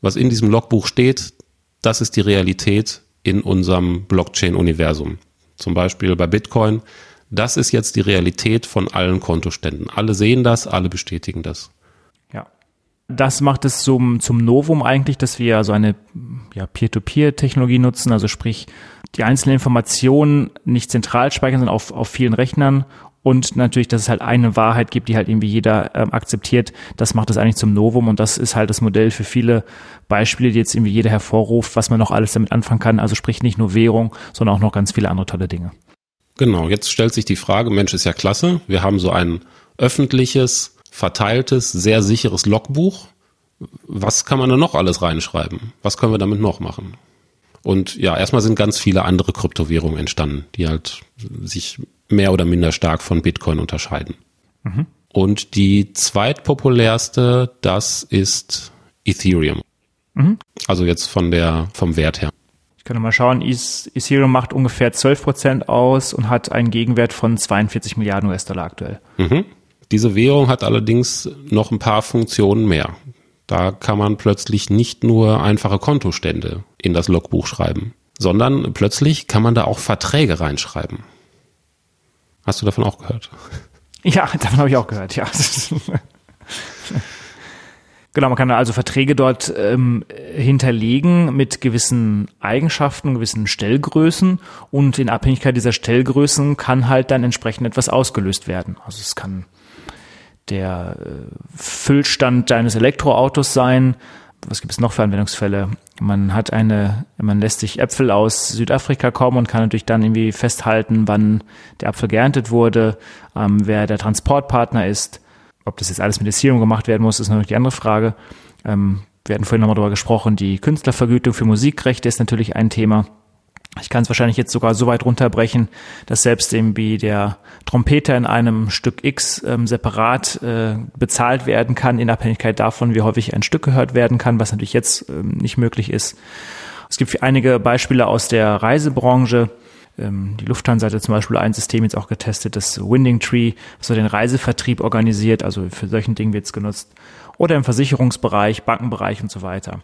A: was in diesem Logbuch steht, das ist die Realität in unserem Blockchain-Universum. Zum Beispiel bei Bitcoin. Das ist jetzt die Realität von allen Kontoständen. Alle sehen das, alle bestätigen das.
B: Das macht es zum, zum Novum eigentlich, dass wir so eine ja, Peer-to-Peer-Technologie nutzen, also sprich die einzelnen Informationen nicht zentral speichern, sondern auf, auf vielen Rechnern und natürlich, dass es halt eine Wahrheit gibt, die halt irgendwie jeder ähm, akzeptiert. Das macht es eigentlich zum Novum und das ist halt das Modell für viele Beispiele, die jetzt irgendwie jeder hervorruft, was man noch alles damit anfangen kann. Also sprich nicht nur Währung, sondern auch noch ganz viele andere tolle Dinge.
A: Genau, jetzt stellt sich die Frage, Mensch, ist ja klasse. Wir haben so ein öffentliches, verteiltes, sehr sicheres Logbuch. Was kann man da noch alles reinschreiben? Was können wir damit noch machen? Und ja, erstmal sind ganz viele andere Kryptowährungen entstanden, die halt sich mehr oder minder stark von Bitcoin unterscheiden. Mhm. Und die zweitpopulärste, das ist Ethereum. Mhm. Also jetzt von der, vom Wert her.
B: Ich kann mal schauen, Ethereum macht ungefähr 12 Prozent aus und hat einen Gegenwert von 42 Milliarden US-Dollar aktuell.
A: Mhm. Diese Währung hat allerdings noch ein paar Funktionen mehr. Da kann man plötzlich nicht nur einfache Kontostände in das Logbuch schreiben, sondern plötzlich kann man da auch Verträge reinschreiben. Hast du davon auch gehört?
B: Ja, davon habe ich auch gehört, ja. Genau, man kann also Verträge dort ähm, hinterlegen mit gewissen Eigenschaften, gewissen Stellgrößen und in Abhängigkeit dieser Stellgrößen kann halt dann entsprechend etwas ausgelöst werden. Also es kann der äh, Füllstand deines Elektroautos sein. Was gibt es noch für Anwendungsfälle? Man hat eine, man lässt sich Äpfel aus Südafrika kommen und kann natürlich dann irgendwie festhalten, wann der Apfel geerntet wurde, ähm, wer der Transportpartner ist ob das jetzt alles mit Ethereum gemacht werden muss, ist natürlich die andere Frage. Ähm, wir hatten vorhin nochmal darüber gesprochen, die Künstlervergütung für Musikrechte ist natürlich ein Thema. Ich kann es wahrscheinlich jetzt sogar so weit runterbrechen, dass selbst irgendwie der Trompeter in einem Stück X ähm, separat äh, bezahlt werden kann, in Abhängigkeit davon, wie häufig ein Stück gehört werden kann, was natürlich jetzt ähm, nicht möglich ist. Es gibt einige Beispiele aus der Reisebranche, ähm, die Lufthansa hatte zum Beispiel ein System jetzt auch getestet, das Winding Tree, was so den Reisevertrieb organisiert, also für solchen Dingen wird es genutzt. Oder im Versicherungsbereich, Bankenbereich und so weiter.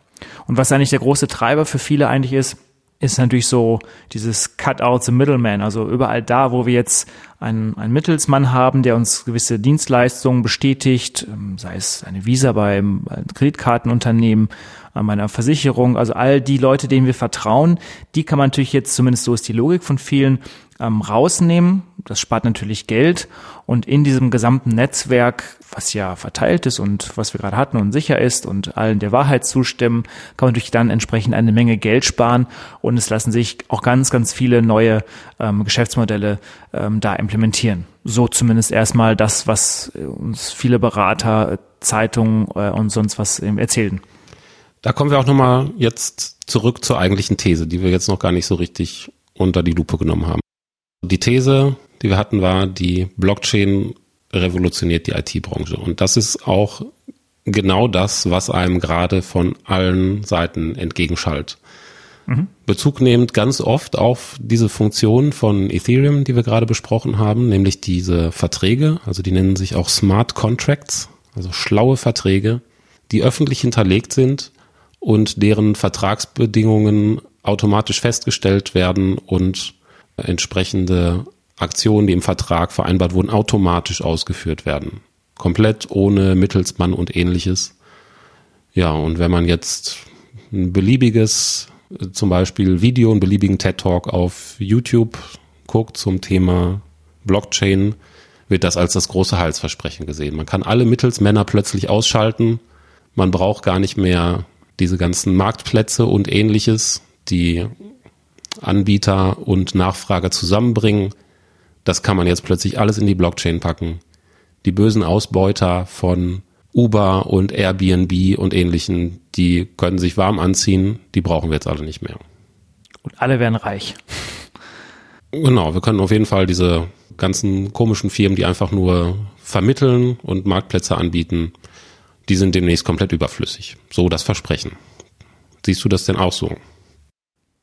B: Und was eigentlich der große Treiber für viele eigentlich ist, ist natürlich so dieses Cut out the middleman, also überall da, wo wir jetzt einen, einen Mittelsmann haben, der uns gewisse Dienstleistungen bestätigt, ähm, sei es eine Visa beim Kreditkartenunternehmen, äh, meiner Versicherung, also all die Leute, denen wir vertrauen, die kann man natürlich jetzt, zumindest so ist die Logik von vielen, ähm, rausnehmen. Das spart natürlich Geld und in diesem gesamten Netzwerk, was ja verteilt ist und was wir gerade hatten und sicher ist und allen der Wahrheit zustimmen, kann man natürlich dann entsprechend eine Menge Geld sparen und es lassen sich auch ganz, ganz viele neue ähm, Geschäftsmodelle ähm, da implementieren. So zumindest erstmal das, was uns viele Berater, Zeitungen äh, und sonst was erzählten.
A: Da kommen wir auch nochmal jetzt zurück zur eigentlichen These, die wir jetzt noch gar nicht so richtig unter die Lupe genommen haben. Die These, die wir hatten, war, die Blockchain revolutioniert die IT-Branche. Und das ist auch genau das, was einem gerade von allen Seiten entgegenschallt. Mhm. Bezug nehmend ganz oft auf diese Funktion von Ethereum, die wir gerade besprochen haben, nämlich diese Verträge, also die nennen sich auch Smart Contracts, also schlaue Verträge, die öffentlich hinterlegt sind und deren Vertragsbedingungen automatisch festgestellt werden und entsprechende Aktionen, die im Vertrag vereinbart wurden, automatisch ausgeführt werden. Komplett ohne Mittelsmann und ähnliches. Ja, und wenn man jetzt ein beliebiges, zum Beispiel Video, einen beliebigen TED-Talk auf YouTube guckt zum Thema Blockchain, wird das als das große Heilsversprechen gesehen. Man kann alle Mittelsmänner plötzlich ausschalten. Man braucht gar nicht mehr diese ganzen Marktplätze und ähnliches, die Anbieter und Nachfrager zusammenbringen. Das kann man jetzt plötzlich alles in die Blockchain packen. Die bösen Ausbeuter von Uber und Airbnb und ähnlichen, die können sich warm anziehen, die brauchen wir jetzt alle nicht mehr.
B: Und alle werden reich.
A: Genau, wir können auf jeden Fall diese ganzen komischen Firmen, die einfach nur vermitteln und Marktplätze anbieten, die sind demnächst komplett überflüssig. So das Versprechen. Siehst du das denn auch so?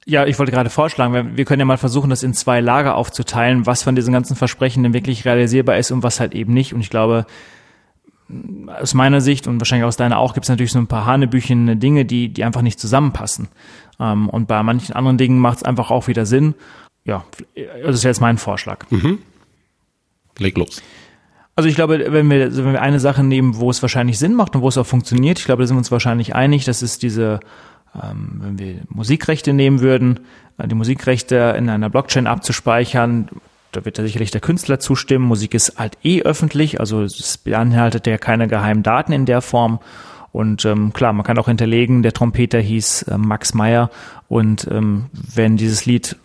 B: Ja, ich wollte gerade vorschlagen, wir können ja mal versuchen, das in zwei Lager aufzuteilen, was von diesen ganzen Versprechen denn wirklich realisierbar ist und was halt eben nicht. Und ich glaube, aus meiner Sicht und wahrscheinlich aus deiner auch, gibt es natürlich so ein paar Hanebüchen Dinge, die, die einfach nicht zusammenpassen. Ähm, und bei manchen anderen Dingen macht es einfach auch wieder Sinn. Ja, das ist jetzt mein Vorschlag. Mhm.
A: Leg los.
B: Also ich glaube, wenn wir, wenn wir eine Sache nehmen, wo es wahrscheinlich Sinn macht und wo es auch funktioniert, ich glaube, da sind wir uns wahrscheinlich einig, das ist diese ähm, wenn wir Musikrechte nehmen würden, äh, die Musikrechte in einer Blockchain abzuspeichern, da wird da sicherlich der Künstler zustimmen. Musik ist halt eh öffentlich, also es beinhaltet ja keine geheimen Daten in der Form. Und ähm, klar, man kann auch hinterlegen, der Trompeter hieß äh, Max Meyer und ähm, wenn dieses Lied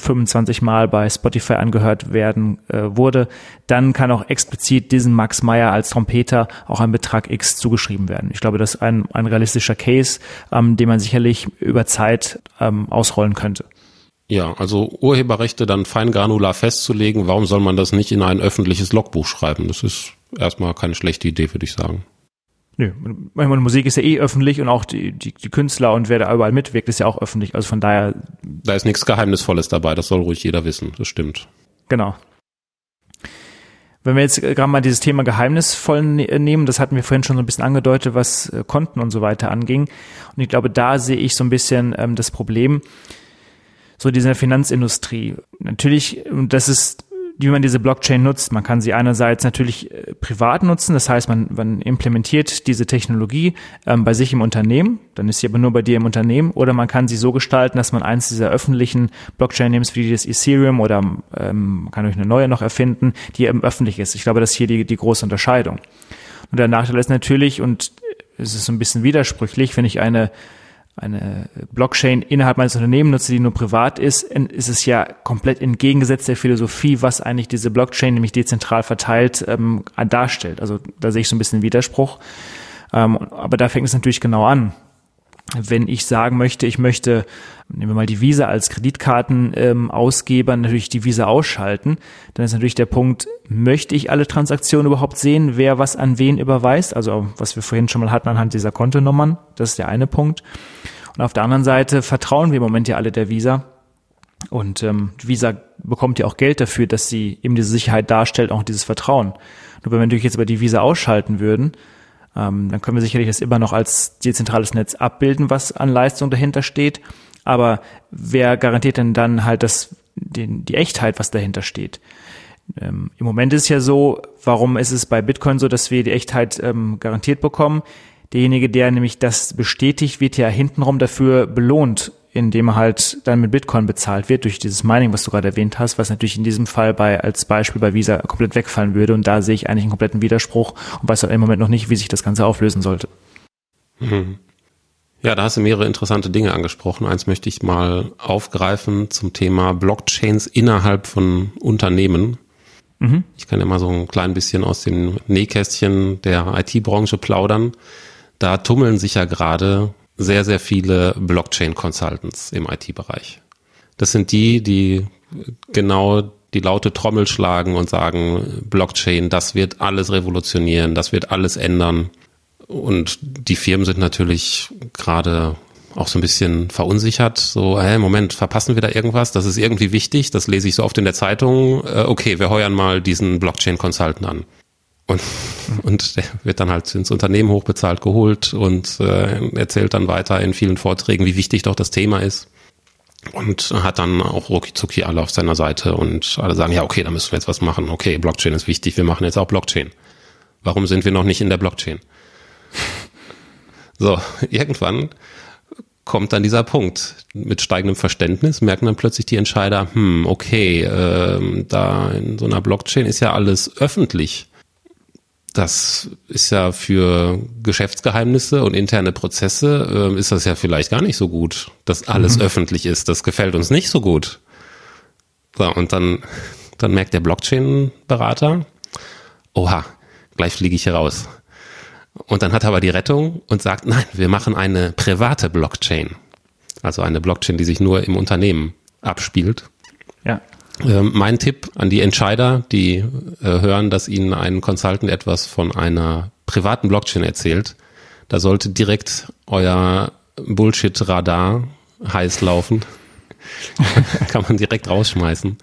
B: 25 Mal bei Spotify angehört werden äh, wurde, dann kann auch explizit diesem Max Meyer als Trompeter auch ein Betrag X zugeschrieben werden. Ich glaube, das ist ein, ein realistischer Case, ähm, den man sicherlich über Zeit ähm, ausrollen könnte.
A: Ja, also Urheberrechte dann fein granular festzulegen, warum soll man das nicht in ein öffentliches Logbuch schreiben? Das ist erstmal keine schlechte Idee, würde ich sagen.
B: Nö, meine Musik ist ja eh öffentlich und auch die, die, die Künstler und wer da überall mitwirkt, ist ja auch öffentlich. Also von daher.
A: Da ist nichts Geheimnisvolles dabei, das soll ruhig jeder wissen, das stimmt.
B: Genau. Wenn wir jetzt gerade mal dieses Thema geheimnisvoll ne-, nehmen, das hatten wir vorhin schon so ein bisschen angedeutet, was äh, Konten und so weiter anging. Und ich glaube, da sehe ich so ein bisschen ähm, das Problem, so dieser Finanzindustrie. Natürlich, und das ist wie man diese Blockchain nutzt. Man kann sie einerseits natürlich äh, privat nutzen, das heißt, man, man implementiert diese Technologie ähm, bei sich im Unternehmen, dann ist sie aber nur bei dir im Unternehmen, oder man kann sie so gestalten, dass man eins dieser öffentlichen Blockchain nimmt, wie das Ethereum oder ähm, man kann euch eine neue noch erfinden, die eben öffentlich ist. Ich glaube, das ist hier die, die große Unterscheidung. Und der Nachteil ist natürlich, und es ist so ein bisschen widersprüchlich, wenn ich eine eine Blockchain innerhalb meines Unternehmens nutze, die nur privat ist, ist es ja komplett entgegengesetzt der Philosophie, was eigentlich diese Blockchain, nämlich dezentral verteilt, ähm, darstellt. Also da sehe ich so ein bisschen Widerspruch. Ähm, aber da fängt es natürlich genau an. Wenn ich sagen möchte, ich möchte, nehmen wir mal die Visa als Kreditkartenausgeber, ähm, natürlich die Visa ausschalten, dann ist natürlich der Punkt, möchte ich alle Transaktionen überhaupt sehen, wer was an wen überweist? Also was wir vorhin schon mal hatten anhand dieser Kontonummern, das ist der eine Punkt. Und auf der anderen Seite vertrauen wir im Moment ja alle der Visa. Und ähm, Visa bekommt ja auch Geld dafür, dass sie eben diese Sicherheit darstellt, auch dieses Vertrauen. Nur wenn wir natürlich jetzt aber die Visa ausschalten würden, ähm, dann können wir sicherlich das immer noch als dezentrales Netz abbilden, was an Leistung dahinter steht. Aber wer garantiert denn dann halt das, den, die Echtheit, was dahinter steht? Ähm, Im Moment ist es ja so, warum ist es bei Bitcoin so, dass wir die Echtheit ähm, garantiert bekommen? Derjenige, der nämlich das bestätigt, wird ja hintenrum dafür belohnt, indem er halt dann mit Bitcoin bezahlt wird durch dieses Mining, was du gerade erwähnt hast, was natürlich in diesem Fall bei als Beispiel bei Visa komplett wegfallen würde. Und da sehe ich eigentlich einen kompletten Widerspruch und weiß halt im Moment noch nicht, wie sich das Ganze auflösen sollte.
A: Mhm. Ja, da hast du mehrere interessante Dinge angesprochen. Eins möchte ich mal aufgreifen zum Thema Blockchains innerhalb von Unternehmen. Mhm. Ich kann ja mal so ein klein bisschen aus dem Nähkästchen der IT-Branche plaudern. Da tummeln sich ja gerade sehr, sehr viele Blockchain-Consultants im IT-Bereich. Das sind die, die genau die laute Trommel schlagen und sagen, Blockchain, das wird alles revolutionieren, das wird alles ändern. Und die Firmen sind natürlich gerade auch so ein bisschen verunsichert. So, hey, Moment, verpassen wir da irgendwas? Das ist irgendwie wichtig. Das lese ich so oft in der Zeitung. Äh, okay, wir heuern mal diesen Blockchain-Consultant an. Und, und der wird dann halt ins Unternehmen hochbezahlt geholt und äh, erzählt dann weiter in vielen Vorträgen, wie wichtig doch das Thema ist. Und hat dann auch rucki alle auf seiner Seite und alle sagen, ja, okay, da müssen wir jetzt was machen. Okay, Blockchain ist wichtig, wir machen jetzt auch Blockchain. Warum sind wir noch nicht in der Blockchain? So, irgendwann kommt dann dieser Punkt. Mit steigendem Verständnis merken dann plötzlich die Entscheider, hm, okay, äh, da in so einer Blockchain ist ja alles öffentlich. Das ist ja für Geschäftsgeheimnisse und interne Prozesse, äh, ist das ja vielleicht gar nicht so gut, dass alles mhm. öffentlich ist. Das gefällt uns nicht so gut. So, und dann, dann merkt der Blockchain-Berater, oha, gleich fliege ich hier raus. Und dann hat er aber die Rettung und sagt, nein, wir machen eine private Blockchain. Also eine Blockchain, die sich nur im Unternehmen abspielt.
B: Ja.
A: Ähm, mein Tipp an die Entscheider, die äh, hören, dass ihnen ein Consultant etwas von einer privaten Blockchain erzählt, da sollte direkt euer Bullshit-Radar heiß laufen. Kann man direkt rausschmeißen.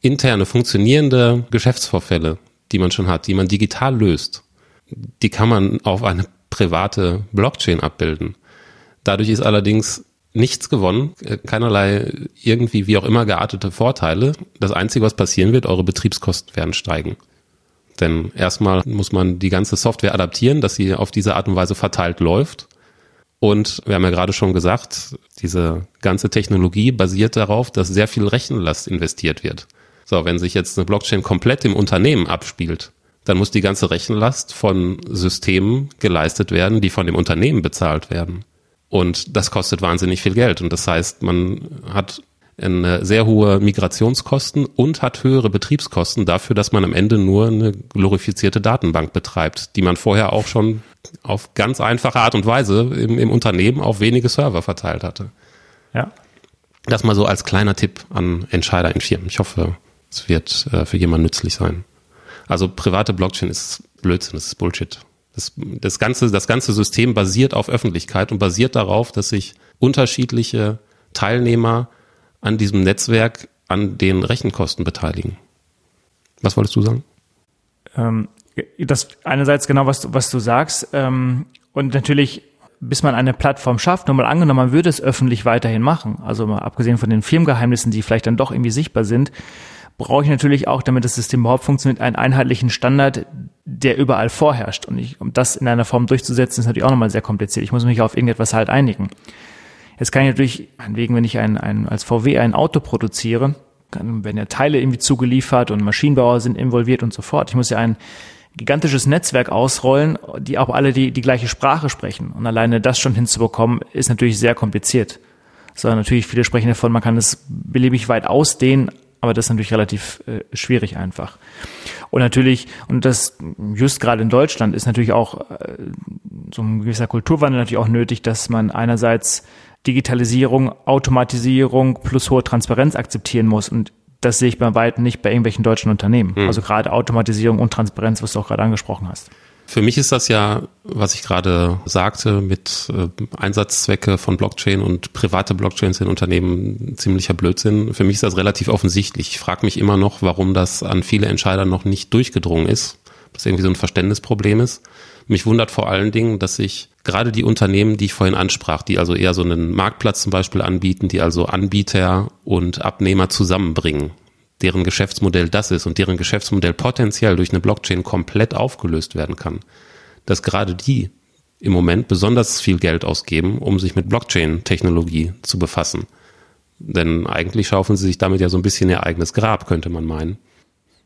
A: Interne, funktionierende Geschäftsvorfälle, die man schon hat, die man digital löst, die kann man auf eine private Blockchain abbilden. Dadurch ist allerdings nichts gewonnen, keinerlei irgendwie wie auch immer geartete Vorteile. Das Einzige, was passieren wird, eure Betriebskosten werden steigen. Denn erstmal muss man die ganze Software adaptieren, dass sie auf diese Art und Weise verteilt läuft. Und wir haben ja gerade schon gesagt, diese ganze Technologie basiert darauf, dass sehr viel Rechenlast investiert wird. So, wenn sich jetzt eine Blockchain komplett im Unternehmen abspielt, dann muss die ganze Rechenlast von Systemen geleistet werden, die von dem Unternehmen bezahlt werden. Und das kostet wahnsinnig viel Geld. Und das heißt, man hat eine sehr hohe Migrationskosten und hat höhere Betriebskosten dafür, dass man am Ende nur eine glorifizierte Datenbank betreibt, die man vorher auch schon auf ganz einfache Art und Weise im, im Unternehmen auf wenige Server verteilt hatte.
B: Ja.
A: Das mal so als kleiner Tipp an Entscheider in Firmen. Ich hoffe, es wird äh, für jemanden nützlich sein. Also private Blockchain ist Blödsinn, das ist Bullshit. Das, das, ganze, das ganze System basiert auf Öffentlichkeit und basiert darauf, dass sich unterschiedliche Teilnehmer an diesem Netzwerk an den Rechenkosten beteiligen. Was wolltest du sagen?
B: Ähm, das einerseits genau, was was du sagst. Ähm, und natürlich, bis man eine Plattform schafft, nur mal angenommen, man würde es öffentlich weiterhin machen. Also mal abgesehen von den Firmengeheimnissen, die vielleicht dann doch irgendwie sichtbar sind, brauche ich natürlich auch, damit das System überhaupt funktioniert, einen einheitlichen Standard, der überall vorherrscht. Und ich, um das in einer Form durchzusetzen, ist natürlich auch nochmal sehr kompliziert. Ich muss mich auf irgendetwas halt einigen. Jetzt kann ich natürlich, wegen, wenn ich ein, ein, als VW ein Auto produziere, kann, werden ja Teile irgendwie zugeliefert und Maschinenbauer sind involviert und so fort. Ich muss ja ein gigantisches Netzwerk ausrollen, die auch alle die, die gleiche Sprache sprechen. Und alleine das schon hinzubekommen, ist natürlich sehr kompliziert. Sondern natürlich viele sprechen davon, man kann es beliebig weit ausdehnen, aber das ist natürlich relativ äh, schwierig einfach. Und natürlich, und das just gerade in Deutschland ist natürlich auch äh, so ein gewisser Kulturwandel natürlich auch nötig, dass man einerseits Digitalisierung, Automatisierung plus hohe Transparenz akzeptieren muss. Und das sehe ich bei weitem nicht bei irgendwelchen deutschen Unternehmen. Hm. Also gerade Automatisierung und Transparenz, was du auch gerade angesprochen hast.
A: Für mich ist das ja, was ich gerade sagte, mit äh, Einsatzzwecke von Blockchain und private Blockchains in Unternehmen ziemlicher Blödsinn. Für mich ist das relativ offensichtlich. Ich frage mich immer noch, warum das an viele Entscheider noch nicht durchgedrungen ist. Das irgendwie so ein Verständnisproblem ist. Mich wundert vor allen Dingen, dass sich gerade die Unternehmen, die ich vorhin ansprach, die also eher so einen Marktplatz zum Beispiel anbieten, die also Anbieter und Abnehmer zusammenbringen, deren Geschäftsmodell das ist und deren Geschäftsmodell potenziell durch eine Blockchain komplett aufgelöst werden kann, dass gerade die im Moment besonders viel Geld ausgeben, um sich mit Blockchain-Technologie zu befassen. Denn eigentlich schaufeln sie sich damit ja so ein bisschen ihr eigenes Grab, könnte man meinen.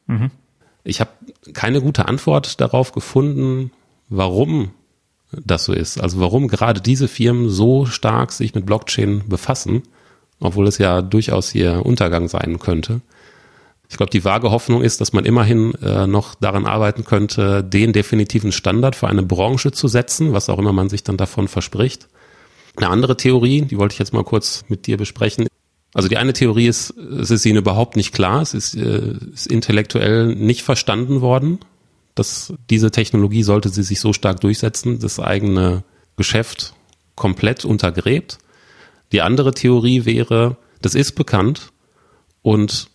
A: Mhm. Ich habe keine gute Antwort darauf gefunden, warum das so ist. Also warum gerade diese Firmen so stark sich mit Blockchain befassen, obwohl es ja durchaus ihr Untergang sein könnte. Ich glaube, die vage Hoffnung ist, dass man immerhin äh, noch daran arbeiten könnte, den definitiven Standard für eine Branche zu setzen, was auch immer man sich dann davon verspricht. Eine andere Theorie, die wollte ich jetzt mal kurz mit dir besprechen. Also die eine Theorie ist, es ist ihnen überhaupt nicht klar, es ist, äh, ist intellektuell nicht verstanden worden, dass diese Technologie sollte sie sich so stark durchsetzen, das eigene Geschäft komplett untergräbt. Die andere Theorie wäre, das ist bekannt und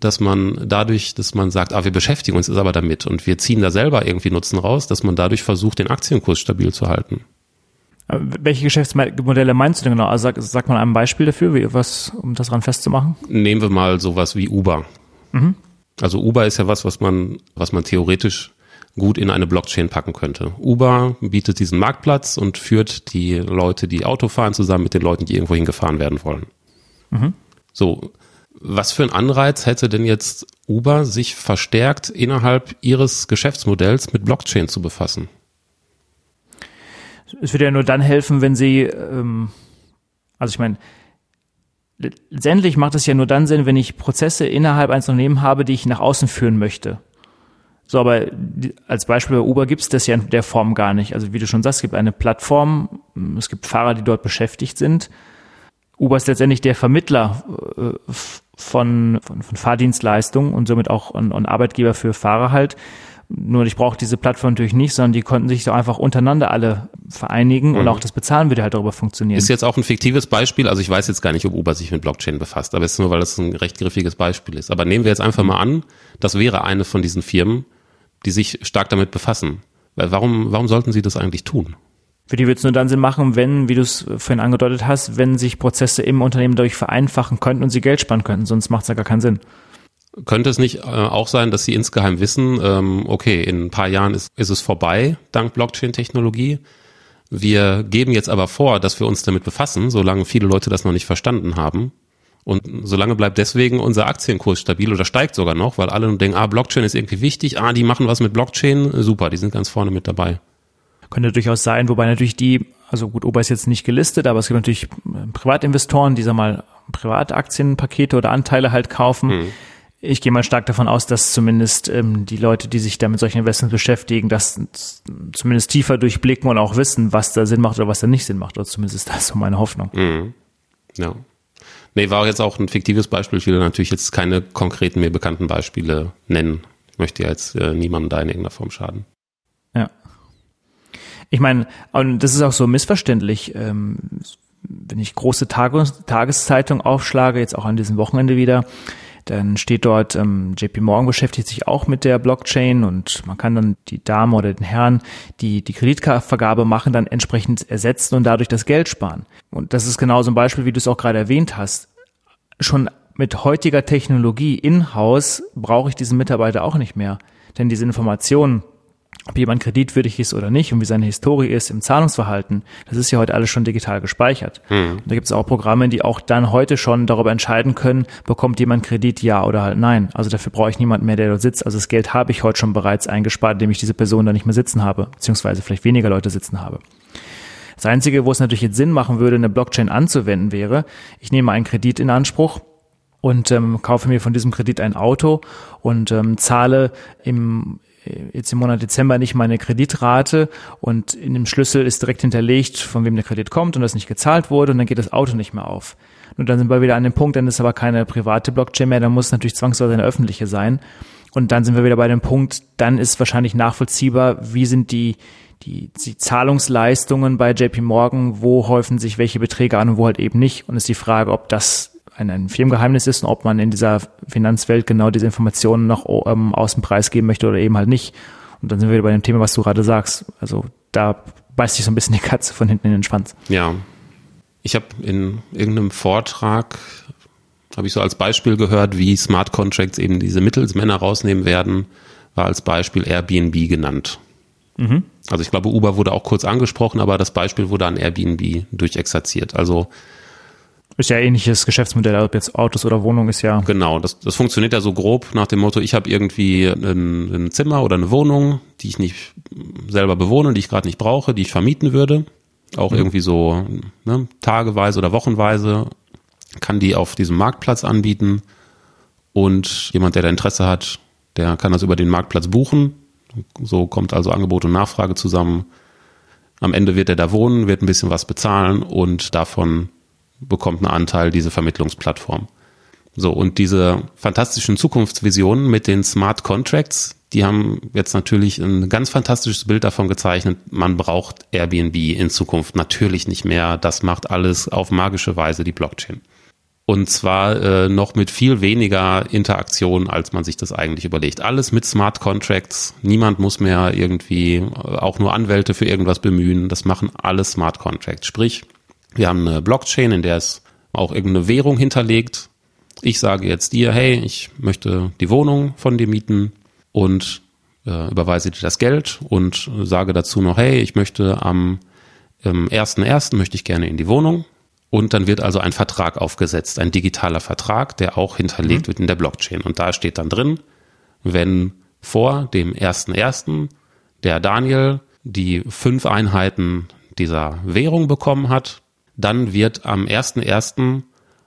A: dass man dadurch, dass man sagt, ah, wir beschäftigen uns jetzt aber damit und wir ziehen da selber irgendwie Nutzen raus, dass man dadurch versucht, den Aktienkurs stabil zu halten.
B: Welche Geschäftsmodelle meinst du denn genau? Also sag, sag mal ein Beispiel dafür, wie, was, um das dran festzumachen.
A: Nehmen wir mal sowas wie Uber. Mhm. Also Uber ist ja was, was man, was man theoretisch gut in eine Blockchain packen könnte. Uber bietet diesen Marktplatz und führt die Leute, die Auto fahren, zusammen mit den Leuten, die irgendwo hingefahren werden wollen. Mhm. So, was für ein Anreiz hätte denn jetzt Uber, sich verstärkt innerhalb ihres Geschäftsmodells mit Blockchain zu befassen?
B: Es würde ja nur dann helfen, wenn sie, ähm, also ich meine, letztendlich macht es ja nur dann Sinn, wenn ich Prozesse innerhalb eines Unternehmens habe, die ich nach außen führen möchte. So, aber als Beispiel bei Uber gibt es das ja in der Form gar nicht. Also wie du schon sagst, es gibt eine Plattform, es gibt Fahrer, die dort beschäftigt sind. Uber ist letztendlich der Vermittler äh, von, von, von Fahrdienstleistungen und somit auch ein, ein Arbeitgeber für Fahrer halt. Nur ich brauche diese Plattform natürlich nicht, sondern die konnten sich so einfach untereinander alle vereinigen mhm. und auch das Bezahlen würde halt darüber funktionieren.
A: Ist jetzt auch ein fiktives Beispiel, also ich weiß jetzt gar nicht, ob Uber sich mit Blockchain befasst, aber es ist nur, weil das ein recht griffiges Beispiel ist. Aber nehmen wir jetzt einfach mal an, das wäre eine von diesen Firmen, die sich stark damit befassen. Weil warum, warum sollten sie das eigentlich tun?
B: Für die wird es nur dann Sinn machen, wenn, wie du es vorhin angedeutet hast, wenn sich Prozesse im Unternehmen dadurch vereinfachen könnten und sie Geld sparen könnten, sonst macht es ja gar keinen Sinn.
A: Könnte es nicht äh, auch sein, dass Sie insgeheim wissen, ähm, okay, in ein paar Jahren ist, ist es vorbei, dank Blockchain-Technologie. Wir geben jetzt aber vor, dass wir uns damit befassen, solange viele Leute das noch nicht verstanden haben. Und solange bleibt deswegen unser Aktienkurs stabil oder steigt sogar noch, weil alle denken, ah, Blockchain ist irgendwie wichtig, ah, die machen was mit Blockchain, super, die sind ganz vorne mit dabei.
B: Könnte durchaus sein, wobei natürlich die, also gut, Ober ist jetzt nicht gelistet, aber es gibt natürlich äh, Privatinvestoren, die, sag mal, Privataktienpakete oder Anteile halt kaufen. Hm. Ich gehe mal stark davon aus, dass zumindest ähm, die Leute, die sich da mit solchen Investments beschäftigen, das zumindest tiefer durchblicken und auch wissen, was da Sinn macht oder was da nicht Sinn macht. Oder zumindest ist das so meine Hoffnung.
A: Mhm. Ja. Nee, war jetzt auch ein fiktives Beispiel. Ich will natürlich jetzt keine konkreten mir bekannten Beispiele nennen. Ich möchte jetzt äh, niemandem da in irgendeiner Form schaden.
B: Ja. Ich meine, und das ist auch so missverständlich. Ähm, wenn ich große Tages Tageszeitung aufschlage, jetzt auch an diesem Wochenende wieder, dann steht dort, ähm, JP Morgan beschäftigt sich auch mit der Blockchain und man kann dann die Dame oder den Herrn, die die Kreditvergabe machen, dann entsprechend ersetzen und dadurch das Geld sparen. Und das ist genau so ein Beispiel, wie du es auch gerade erwähnt hast. Schon mit heutiger Technologie in-house brauche ich diesen Mitarbeiter auch nicht mehr. Denn diese Informationen, ob jemand kreditwürdig ist oder nicht und wie seine Historie ist im Zahlungsverhalten, das ist ja heute alles schon digital gespeichert. Mhm. Da gibt es auch Programme, die auch dann heute schon darüber entscheiden können, bekommt jemand Kredit ja oder halt nein. Also dafür brauche ich niemanden mehr, der dort sitzt. Also das Geld habe ich heute schon bereits eingespart, indem ich diese Person da nicht mehr sitzen habe, beziehungsweise vielleicht weniger Leute sitzen habe. Das Einzige, wo es natürlich jetzt Sinn machen würde, eine Blockchain anzuwenden, wäre, ich nehme einen Kredit in Anspruch und ähm, kaufe mir von diesem Kredit ein Auto und ähm, zahle im jetzt im Monat Dezember nicht meine Kreditrate und in dem Schlüssel ist direkt hinterlegt, von wem der Kredit kommt und das nicht gezahlt wurde und dann geht das Auto nicht mehr auf. Und dann sind wir wieder an dem Punkt, dann ist aber keine private Blockchain mehr, dann muss natürlich zwangsweise eine öffentliche sein. Und dann sind wir wieder bei dem Punkt, dann ist wahrscheinlich nachvollziehbar, wie sind die, die, die Zahlungsleistungen bei JP Morgan, wo häufen sich welche Beträge an und wo halt eben nicht. Und ist die Frage, ob das ein, ein Firmengeheimnis ist und ob man in dieser Finanzwelt genau diese Informationen noch ähm, aus dem Preis geben möchte oder eben halt nicht. Und dann sind wir wieder bei dem Thema, was du gerade sagst. Also da beißt sich so ein bisschen die Katze von hinten in den Schwanz.
A: Ja. Ich habe in irgendeinem Vortrag, habe ich so als Beispiel gehört, wie Smart Contracts eben diese Mittelsmänner rausnehmen werden, war als Beispiel Airbnb genannt. Mhm. Also ich glaube, Uber wurde auch kurz angesprochen, aber das Beispiel wurde an Airbnb durchexerziert. Also
B: ist ja ähnliches Geschäftsmodell, ob jetzt Autos oder Wohnung ist ja.
A: Genau, das, das funktioniert ja so grob nach dem Motto, ich habe irgendwie ein, ein Zimmer oder eine Wohnung, die ich nicht selber bewohne, die ich gerade nicht brauche, die ich vermieten würde. Auch mhm. irgendwie so ne, tageweise oder wochenweise kann die auf diesem Marktplatz anbieten. Und jemand, der da Interesse hat, der kann das über den Marktplatz buchen. So kommt also Angebot und Nachfrage zusammen. Am Ende wird er da wohnen, wird ein bisschen was bezahlen und davon bekommt einen Anteil diese Vermittlungsplattform. So, und diese fantastischen Zukunftsvisionen mit den Smart Contracts, die haben jetzt natürlich ein ganz fantastisches Bild davon gezeichnet. Man braucht Airbnb in Zukunft natürlich nicht mehr. Das macht alles auf magische Weise die Blockchain. Und zwar äh, noch mit viel weniger Interaktion, als man sich das eigentlich überlegt. Alles mit Smart Contracts. Niemand muss mehr irgendwie äh, auch nur Anwälte für irgendwas bemühen. Das machen alle Smart Contracts. Sprich, wir haben eine Blockchain, in der es auch irgendeine Währung hinterlegt. Ich sage jetzt dir, hey, ich möchte die Wohnung von dir mieten und äh, überweise dir das Geld und sage dazu noch, hey, ich möchte am ähm, 1.1. möchte ich gerne in die Wohnung. Und dann wird also ein Vertrag aufgesetzt, ein digitaler Vertrag, der auch hinterlegt mhm. wird in der Blockchain. Und da steht dann drin, wenn vor dem 1.1. der Daniel die fünf Einheiten dieser Währung bekommen hat, dann wird am 1.1.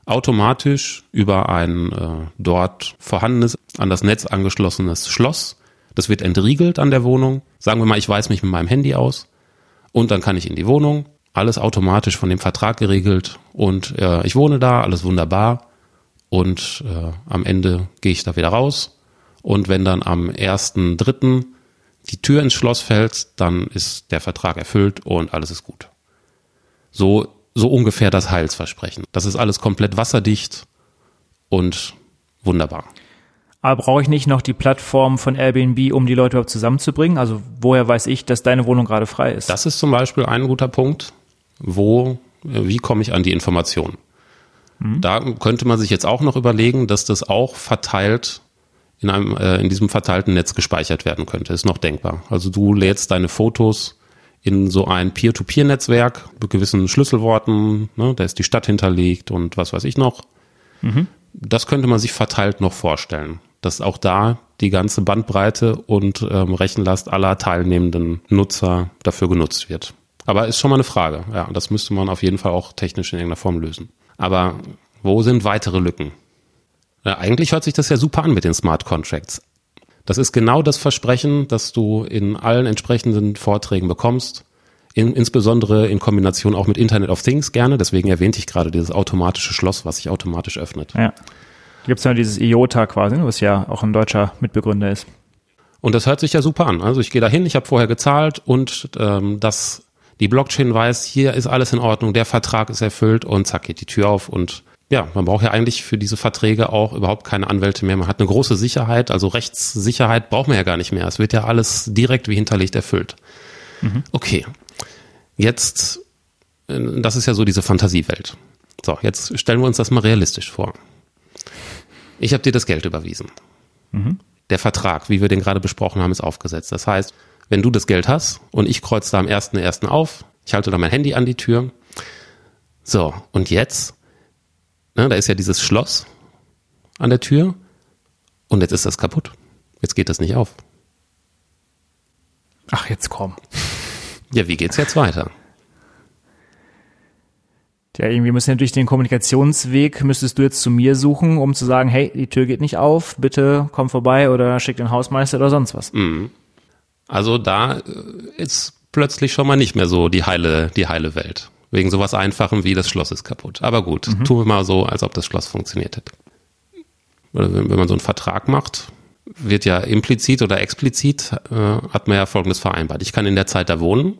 A: automatisch über ein äh, dort vorhandenes, an das Netz angeschlossenes Schloss, das wird entriegelt an der Wohnung. Sagen wir mal, ich weiß mich mit meinem Handy aus und dann kann ich in die Wohnung, alles automatisch von dem Vertrag geregelt und äh, ich wohne da, alles wunderbar und äh, am Ende gehe ich da wieder raus und wenn dann am 1.3. die Tür ins Schloss fällt, dann ist der Vertrag erfüllt und alles ist gut. So so ungefähr das Heilsversprechen. Das ist alles komplett wasserdicht und wunderbar.
B: Aber brauche ich nicht noch die Plattform von Airbnb, um die Leute überhaupt zusammenzubringen? Also woher weiß ich, dass deine Wohnung gerade frei ist?
A: Das ist zum Beispiel ein guter Punkt. Wo, wie komme ich an die Informationen? Hm. Da könnte man sich jetzt auch noch überlegen, dass das auch verteilt in einem, äh, in diesem verteilten Netz gespeichert werden könnte. Ist noch denkbar. Also du lädst deine Fotos in so ein Peer-to-Peer-Netzwerk mit gewissen Schlüsselworten, ne, da ist die Stadt hinterlegt und was weiß ich noch. Das könnte man sich verteilt noch vorstellen, dass auch da die ganze Bandbreite und ähm, Rechenlast aller teilnehmenden Nutzer dafür genutzt wird. Aber ist schon mal eine Frage. Ja, das müsste man auf jeden Fall auch technisch in irgendeiner Form lösen. Aber wo sind weitere Lücken? Ja, eigentlich hört sich das ja super an mit den Smart Contracts. Das ist genau das Versprechen, das du in allen entsprechenden Vorträgen bekommst. In, insbesondere in Kombination auch mit Internet of Things gerne. Deswegen erwähnte ich gerade dieses automatische Schloss, was sich automatisch öffnet.
B: Ja. Gibt es ja dieses IOTA quasi, was ja auch ein deutscher Mitbegründer ist.
A: Und das hört sich ja super an. Also ich gehe da hin, ich habe vorher gezahlt und ähm, das die Blockchain weiß, hier ist alles in Ordnung, der Vertrag ist erfüllt und zack geht die Tür auf und ja, man braucht ja eigentlich für diese Verträge auch überhaupt keine Anwälte mehr. Man hat eine große Sicherheit, also Rechtssicherheit braucht man ja gar nicht mehr. Es wird ja alles direkt wie hinterlegt erfüllt. Mhm. Okay, jetzt, äh, das ist ja so diese Fantasiewelt. So, jetzt stellen wir uns das mal realistisch vor. Ich habe dir das Geld überwiesen. Mhm. Der Vertrag, wie wir den gerade besprochen haben, ist aufgesetzt. Das heißt, wenn du das Geld hast und ich kreuze da am 1.1. auf, ich halte da mein Handy an die Tür. So, und jetzt, ne, da ist ja dieses Schloss an der Tür und jetzt ist das kaputt. Jetzt geht das nicht auf.
B: Ach, jetzt komm.
A: Ja, wie geht's jetzt weiter?
B: Ja, irgendwie müssen natürlich den Kommunikationsweg müsstest du jetzt zu mir suchen, um zu sagen, hey, die Tür geht nicht auf, bitte komm vorbei oder schick den Hausmeister oder sonst was. Mhm.
A: Also da äh, ist plötzlich schon mal nicht mehr so die heile, die heile Welt. Wegen sowas Einfachem wie das Schloss ist kaputt. Aber gut, mhm. tun wir mal so, als ob das Schloss funktioniert hätte. Wenn man so einen Vertrag macht, wird ja implizit oder explizit, äh, hat man ja Folgendes vereinbart. Ich kann in der Zeit da wohnen.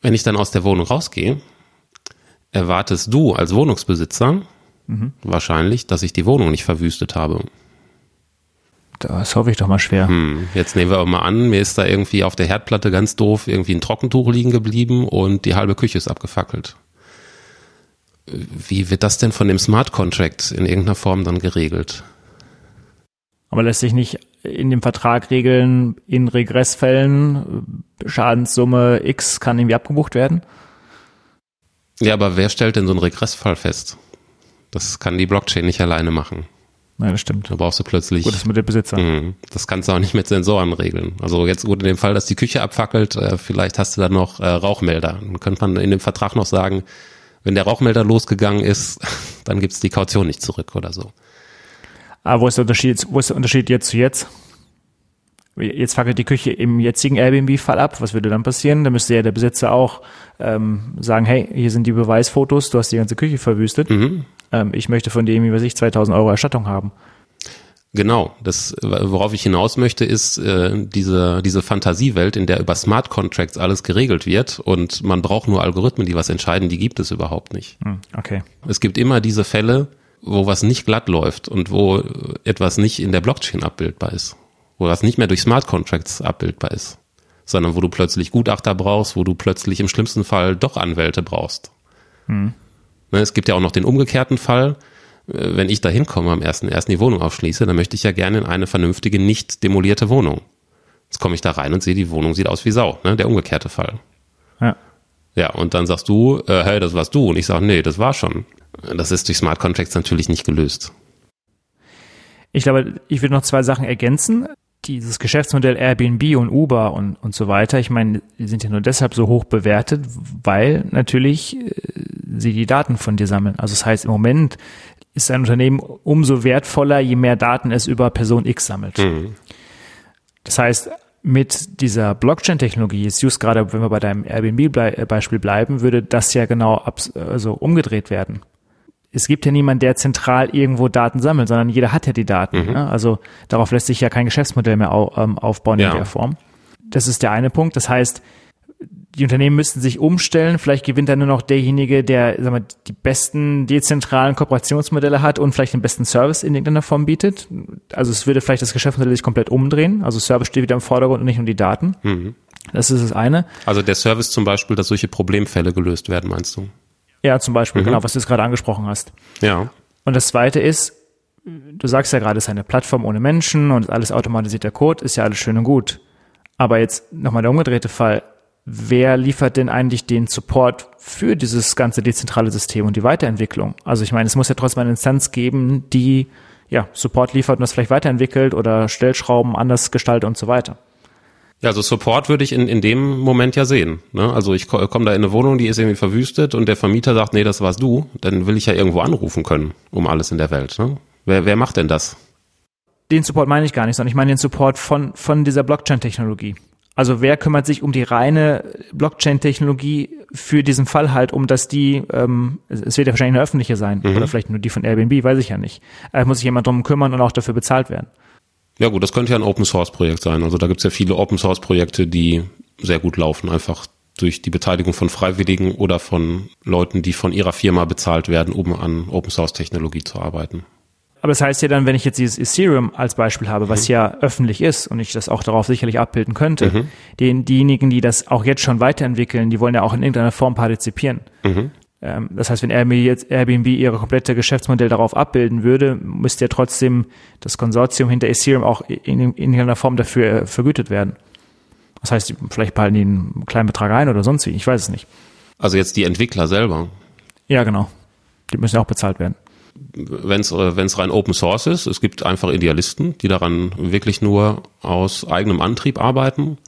A: Wenn ich dann aus der Wohnung rausgehe, erwartest du als Wohnungsbesitzer mhm. wahrscheinlich, dass ich die Wohnung nicht verwüstet habe.
B: Das hoffe ich doch mal schwer. Hm,
A: jetzt nehmen wir aber mal an, mir ist da irgendwie auf der Herdplatte ganz doof irgendwie ein Trockentuch liegen geblieben und die halbe Küche ist abgefackelt. Wie wird das denn von dem Smart Contract in irgendeiner Form dann geregelt?
B: Aber lässt sich nicht in dem Vertrag regeln, in Regressfällen Schadenssumme X kann irgendwie abgebucht werden?
A: Ja, aber wer stellt denn so einen Regressfall fest? Das kann die Blockchain nicht alleine machen.
B: Nein, das stimmt.
A: Da brauchst du plötzlich.
B: Gut, das mit dem Besitzer.
A: Mh, das kannst du auch nicht mit Sensoren regeln. Also jetzt gut in dem Fall, dass die Küche abfackelt, äh, vielleicht hast du da noch äh, Rauchmelder. Dann könnte man in dem Vertrag noch sagen, wenn der Rauchmelder losgegangen ist, dann gibt's die Kaution nicht zurück oder so.
B: Aber wo ist der Unterschied, wo ist der Unterschied jetzt zu jetzt? Jetzt fackelt die Küche im jetzigen Airbnb-Fall ab. Was würde dann passieren? Da müsste ja der Besitzer auch ähm, sagen, hey, hier sind die Beweisfotos, du hast die ganze Küche verwüstet. Mhm. Ähm, ich möchte von dem, wie weiß ich, 2000 Euro Erstattung haben.
A: Genau, das, worauf ich hinaus möchte, ist äh, diese, diese Fantasiewelt, in der über Smart Contracts alles geregelt wird und man braucht nur Algorithmen, die was entscheiden, die gibt es überhaupt nicht.
B: Hm, okay.
A: Es gibt immer diese Fälle, wo was nicht glatt läuft und wo etwas nicht in der Blockchain abbildbar ist wo das nicht mehr durch Smart Contracts abbildbar ist, sondern wo du plötzlich Gutachter brauchst, wo du plötzlich im schlimmsten Fall doch Anwälte brauchst. Hm. Ne, es gibt ja auch noch den umgekehrten Fall, äh, wenn ich da hinkomme am ersten ersten die Wohnung aufschließe, dann möchte ich ja gerne in eine vernünftige, nicht demolierte Wohnung. Jetzt komme ich da rein und sehe, die Wohnung sieht aus wie Sau, ne? der umgekehrte Fall. Ja. Ja, und dann sagst du, äh, hey, das warst du. Und ich sage, nee, das war schon. Das ist durch Smart Contracts natürlich nicht gelöst.
B: Ich glaube, ich will noch zwei Sachen ergänzen dieses Geschäftsmodell Airbnb und Uber und, und so weiter, ich meine, die sind ja nur deshalb so hoch bewertet, weil natürlich äh, sie die Daten von dir sammeln. Also das heißt, im Moment ist ein Unternehmen umso wertvoller, je mehr Daten es über Person X sammelt. Mhm. Das heißt, mit dieser Blockchain-Technologie, jetzt just gerade, wenn wir bei deinem Airbnb-Beispiel bleiben, würde das ja genau also umgedreht werden es gibt ja niemand, der zentral irgendwo Daten sammelt, sondern jeder hat ja die Daten. Mhm. Ne? Also darauf lässt sich ja kein Geschäftsmodell mehr au, ähm, aufbauen ja. in der Form. Das ist der eine Punkt. Das heißt, die Unternehmen müssten sich umstellen. Vielleicht gewinnt dann nur noch derjenige, der sag mal, die besten dezentralen Kooperationsmodelle hat und vielleicht den besten Service in irgendeiner Form bietet. Also es würde vielleicht das Geschäftsmodell sich komplett umdrehen. Also Service steht wieder im Vordergrund und nicht nur die Daten. Mhm. Das ist das eine.
A: Also der Service zum Beispiel, dass solche Problemfälle gelöst werden, meinst du?
B: Ja, zum Beispiel, mhm. genau, was du jetzt gerade angesprochen hast.
A: Ja.
B: Und das zweite ist, du sagst ja gerade, es ist eine Plattform ohne Menschen und alles automatisierter Code, ist ja alles schön und gut. Aber jetzt nochmal der umgedrehte Fall. wer liefert denn eigentlich den Support für dieses ganze dezentrale System und die Weiterentwicklung? Also ich meine, es muss ja trotzdem eine Instanz geben, die ja Support liefert und das vielleicht weiterentwickelt oder Stellschrauben anders gestaltet und so weiter.
A: Ja, also Support würde ich in, in dem Moment ja sehen. Ne? Also ich komme da in eine Wohnung, die ist irgendwie verwüstet und der Vermieter sagt, nee, das warst du, dann will ich ja irgendwo anrufen können, um alles in der Welt. Ne? Wer, wer macht denn das?
B: Den Support meine ich gar nicht, sondern ich meine den Support von, von dieser Blockchain-Technologie. Also wer kümmert sich um die reine Blockchain-Technologie für diesen Fall halt, um dass die, ähm, es wird ja wahrscheinlich eine öffentliche sein mhm. oder vielleicht nur die von Airbnb, weiß ich ja nicht. Da muss sich jemand drum kümmern und auch dafür bezahlt werden.
A: Ja gut, das könnte ja ein Open Source Projekt sein. Also da gibt es ja viele Open Source Projekte, die sehr gut laufen, einfach durch die Beteiligung von Freiwilligen oder von Leuten, die von ihrer Firma bezahlt werden, um an Open Source Technologie zu arbeiten.
B: Aber das heißt ja dann, wenn ich jetzt dieses Ethereum als Beispiel habe, was mhm. ja öffentlich ist und ich das auch darauf sicherlich abbilden könnte, mhm. den, diejenigen, die das auch jetzt schon weiterentwickeln, die wollen ja auch in irgendeiner Form partizipieren. Mhm. Ähm, das heißt, wenn Airbnb ihre komplette Geschäftsmodell darauf abbilden würde, müsste ja trotzdem das Konsortium hinter Ethereum auch in, in irgendeiner Form dafür äh, vergütet werden. Das heißt, vielleicht behalten die einen kleinen Betrag ein oder sonst wie, ich weiß es nicht.
A: Also jetzt die Entwickler selber.
B: Ja, genau. Die müssen ja auch bezahlt werden
A: wenn es äh, rein Open Source ist, es gibt einfach Idealisten, die daran wirklich nur aus eigenem Antrieb arbeiten.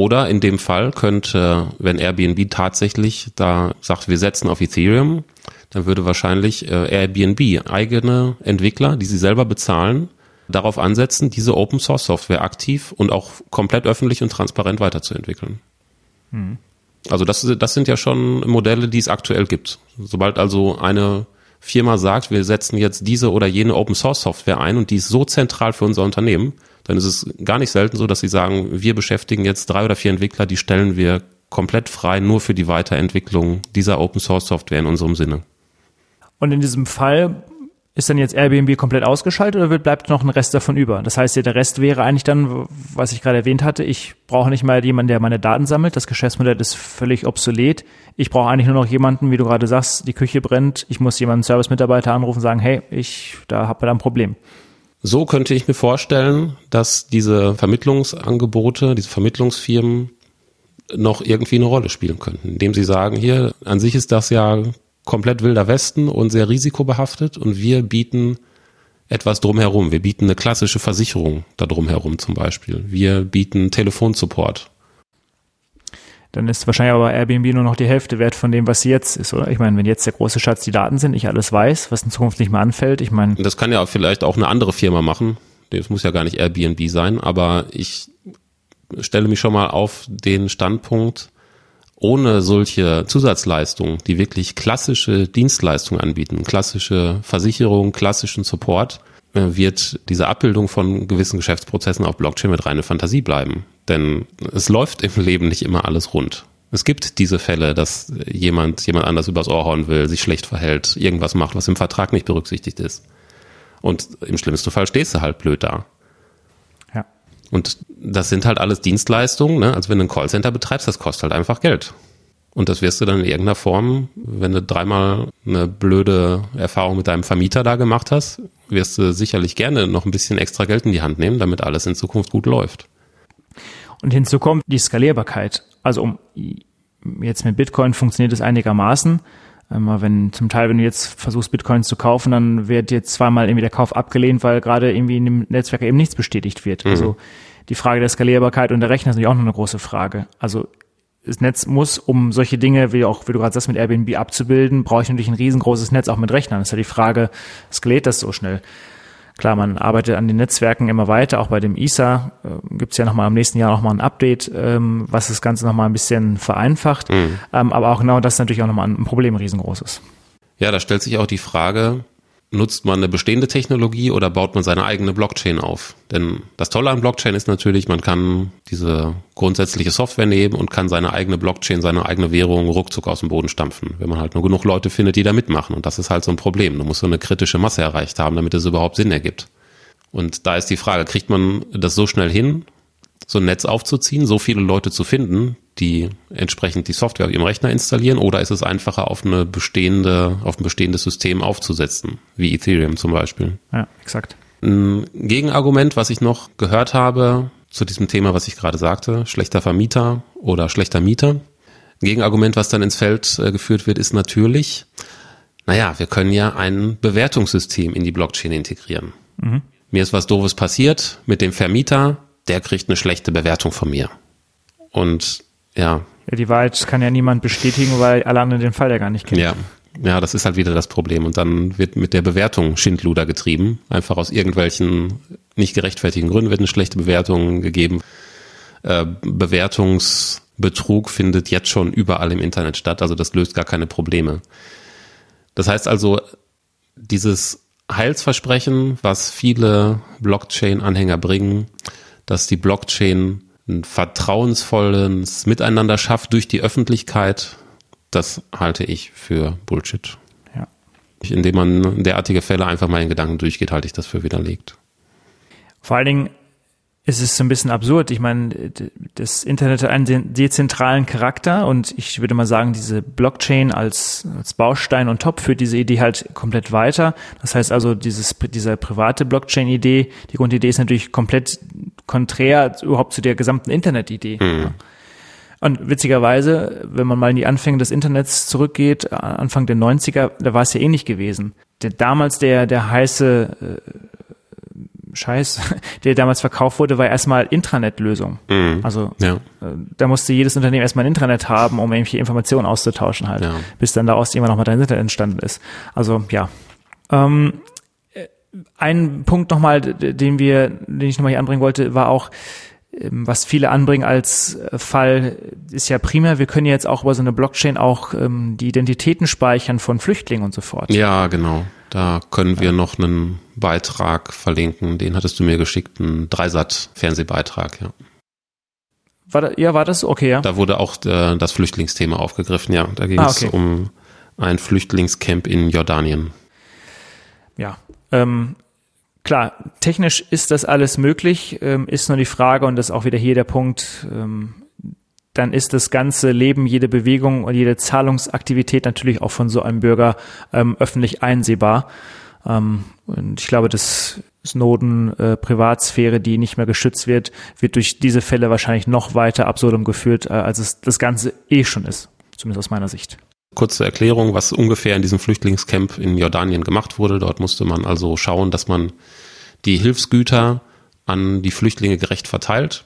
A: Oder in dem Fall könnte, wenn Airbnb tatsächlich da sagt, wir setzen auf Ethereum, dann würde wahrscheinlich äh, Airbnb eigene Entwickler, die sie selber bezahlen, darauf ansetzen, diese Open Source Software aktiv und auch komplett öffentlich und transparent weiterzuentwickeln. Hm. Also das, das sind ja schon Modelle, die es aktuell gibt. Sobald also eine Firma sagt, wir setzen jetzt diese oder jene Open Source Software ein und die ist so zentral für unser Unternehmen, dann ist es gar nicht selten so, dass sie sagen, wir beschäftigen jetzt drei oder vier Entwickler, die stellen wir komplett frei nur für die Weiterentwicklung dieser Open Source Software in unserem Sinne.
B: Und in diesem Fall ist dann jetzt Airbnb komplett ausgeschaltet oder bleibt noch ein Rest davon über? Das heißt, der Rest wäre eigentlich dann, was ich gerade erwähnt hatte, ich brauche nicht mal jemanden, der meine Daten sammelt. Das Geschäftsmodell ist völlig obsolet. Ich brauche eigentlich nur noch jemanden, wie du gerade sagst, die Küche brennt. Ich muss jemanden Service-Mitarbeiter anrufen und sagen, hey, ich, da habe da ein Problem.
A: So könnte ich mir vorstellen, dass diese Vermittlungsangebote, diese Vermittlungsfirmen noch irgendwie eine Rolle spielen könnten, indem sie sagen, hier, an sich ist das ja komplett wilder Westen und sehr risikobehaftet und wir bieten etwas drumherum. Wir bieten eine klassische Versicherung da drumherum zum Beispiel. Wir bieten Telefonsupport.
B: Dann ist wahrscheinlich aber Airbnb nur noch die Hälfte wert von dem, was sie jetzt ist, oder? Ich meine, wenn jetzt der große Schatz die Daten sind, ich alles weiß, was in Zukunft nicht mehr anfällt, ich meine.
A: Das kann ja vielleicht auch eine andere Firma machen. Das muss ja gar nicht Airbnb sein, aber ich stelle mich schon mal auf den Standpunkt, ohne solche Zusatzleistungen, die wirklich klassische Dienstleistungen anbieten, klassische Versicherung, klassischen Support, äh, wird diese Abbildung von gewissen Geschäftsprozessen auf Blockchain mit reine Fantasie bleiben. Denn es läuft im Leben nicht immer alles rund. Es gibt diese Fälle, dass jemand jemand anders übers Ohr hauen will, sich schlecht verhält, irgendwas macht, was im Vertrag nicht berücksichtigt ist. Und im schlimmsten Fall stehst du halt blöd da. Und das sind halt alles Dienstleistungen, ne? Also wenn du ein Callcenter betreibst, das kostet halt einfach Geld. Und das wirst du dann in irgendeiner Form, wenn du dreimal eine blöde Erfahrung mit deinem Vermieter da gemacht hast, wirst du sicherlich gerne noch ein bisschen extra Geld in die Hand nehmen, damit alles in Zukunft gut läuft.
B: Und hinzu kommt die Skalierbarkeit. Also um jetzt mit Bitcoin funktioniert es einigermaßen. Aber wenn zum Teil, wenn du jetzt versuchst, Bitcoins zu kaufen, dann wird dir zweimal irgendwie der Kauf abgelehnt, weil gerade irgendwie in dem Netzwerk eben nichts bestätigt wird. Mhm. Also die Frage der Skalierbarkeit und der Rechner ist natürlich auch noch eine große Frage. Also das Netz muss, um solche Dinge, wie auch, wie du gerade sagst, mit Airbnb abzubilden, brauche ich natürlich ein riesengroßes Netz auch mit Rechnern. Das ist ja die Frage, skaliert das so schnell? Klar, man arbeitet an den Netzwerken immer weiter, auch bei dem ISA äh, gibt es ja nochmal im nächsten Jahr nochmal ein Update, ähm, was das Ganze nochmal ein bisschen vereinfacht. Mhm. Ähm, aber auch genau das ist natürlich auch nochmal ein Problem riesengroßes.
A: Ja, da stellt sich auch die Frage, nutzt man eine bestehende Technologie oder baut man seine eigene Blockchain auf? Denn das Tolle an Blockchain ist natürlich, man kann diese grundsätzliche Software nehmen und kann seine eigene Blockchain, seine eigene Währung ruckzuck aus dem Boden stampfen, wenn man halt nur genug Leute findet, die da mitmachen. Und das ist halt so ein Problem. Du musst so eine kritische Masse erreicht haben, damit es überhaupt Sinn ergibt. Und da ist die Frage, kriegt man das so schnell hin, so ein Netz aufzuziehen, so viele Leute zu finden, die entsprechend die Software auf ihrem Rechner installieren, oder ist es einfacher, auf eine bestehende, auf ein bestehendes System aufzusetzen, wie Ethereum zum Beispiel?
B: Ja, exakt.
A: Ein Gegenargument, was ich noch gehört habe, zu diesem Thema, was ich gerade sagte, schlechter Vermieter oder schlechter Mieter. Ein Gegenargument, was dann ins Feld äh, geführt wird, ist natürlich, naja, wir können ja ein Bewertungssystem in die Blockchain integrieren. Mhm. Mir ist was Doofes passiert mit dem Vermieter, der kriegt eine schlechte Bewertung von mir. Und ja.
B: Ja, die Wahrheit kann ja niemand bestätigen, weil alle anderen den Fall ja gar nicht kennen.
A: Ja. Ja, das ist halt wieder das Problem. Und dann wird mit der Bewertung Schindluder getrieben. Einfach aus irgendwelchen nicht gerechtfertigten Gründen wird eine schlechte Bewertung gegeben. Äh, Bewertungsbetrug findet jetzt schon überall im Internet statt. Also das löst gar keine Probleme. Das heißt also, dieses Heilsversprechen, was viele Blockchain-Anhänger bringen, dass die Blockchain ein vertrauensvolles Miteinander schafft durch die Öffentlichkeit, das halte ich für Bullshit. Ja. Indem man derartige Fälle einfach mal in Gedanken durchgeht, halte ich das für widerlegt.
B: Vor allen Dingen ist es so ein bisschen absurd. Ich meine, das Internet hat einen dezentralen Charakter und ich würde mal sagen, diese Blockchain als, als Baustein und Top führt diese Idee halt komplett weiter. Das heißt also, dieses, diese private Blockchain-Idee, die Grundidee ist natürlich komplett konträr überhaupt zu der gesamten Internet-Idee. Mhm. Und witzigerweise, wenn man mal in die Anfänge des Internets zurückgeht, Anfang der 90er, da war es ja ähnlich gewesen. Der, damals der, der heiße äh, Scheiß, der damals verkauft wurde, war erstmal Intranet-Lösung. Mhm. Also ja. Äh, da musste jedes Unternehmen erstmal ein Intranet haben, um irgendwelche Informationen auszutauschen halt, ja. bis dann daraus irgendwann nochmal dein Internet entstanden ist. Also ja. Ähm, äh, ein Punkt nochmal, den wir, den ich nochmal hier anbringen wollte, war auch, ähm, was viele anbringen als äh, Fall, ist ja primär, wir können jetzt auch über so eine Blockchain auch ähm, die Identitäten speichern von Flüchtlingen und so fort.
A: Ja, genau. Da können wir noch einen Beitrag verlinken. Den hattest du mir geschickt, einen Dreisat-Fernsehbeitrag, ja.
B: War da, ja, war das okay, ja?
A: Da wurde auch äh, das Flüchtlingsthema aufgegriffen, ja. Da ging ah, okay. es um ein Flüchtlingscamp in Jordanien.
B: Ja, ähm, klar, technisch ist das alles möglich, ähm, ist nur die Frage, und das ist auch wieder hier der Punkt, ähm, dann ist das ganze Leben, jede Bewegung und jede Zahlungsaktivität natürlich auch von so einem Bürger ähm, öffentlich einsehbar. Ähm, und ich glaube, dass Snowden äh, Privatsphäre, die nicht mehr geschützt wird, wird durch diese Fälle wahrscheinlich noch weiter absurdum geführt, äh, als es das Ganze eh schon ist, zumindest aus meiner Sicht.
A: Kurze Erklärung, was ungefähr in diesem Flüchtlingscamp in Jordanien gemacht wurde. Dort musste man also schauen, dass man die Hilfsgüter an die Flüchtlinge gerecht verteilt.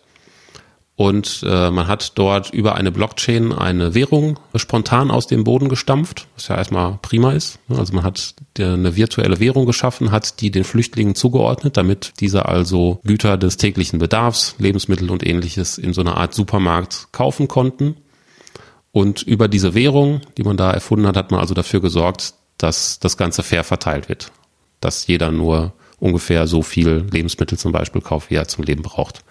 A: Und äh, man hat dort über eine Blockchain eine Währung spontan aus dem Boden gestampft, was ja erstmal prima ist. Also man hat eine virtuelle Währung geschaffen, hat die den Flüchtlingen zugeordnet, damit diese also Güter des täglichen Bedarfs, Lebensmittel und ähnliches in so einer Art Supermarkt kaufen konnten. Und über diese Währung, die man da erfunden hat, hat man also dafür gesorgt, dass das Ganze fair verteilt wird. Dass jeder nur ungefähr so viel Lebensmittel zum Beispiel kauft, wie er zum Leben braucht.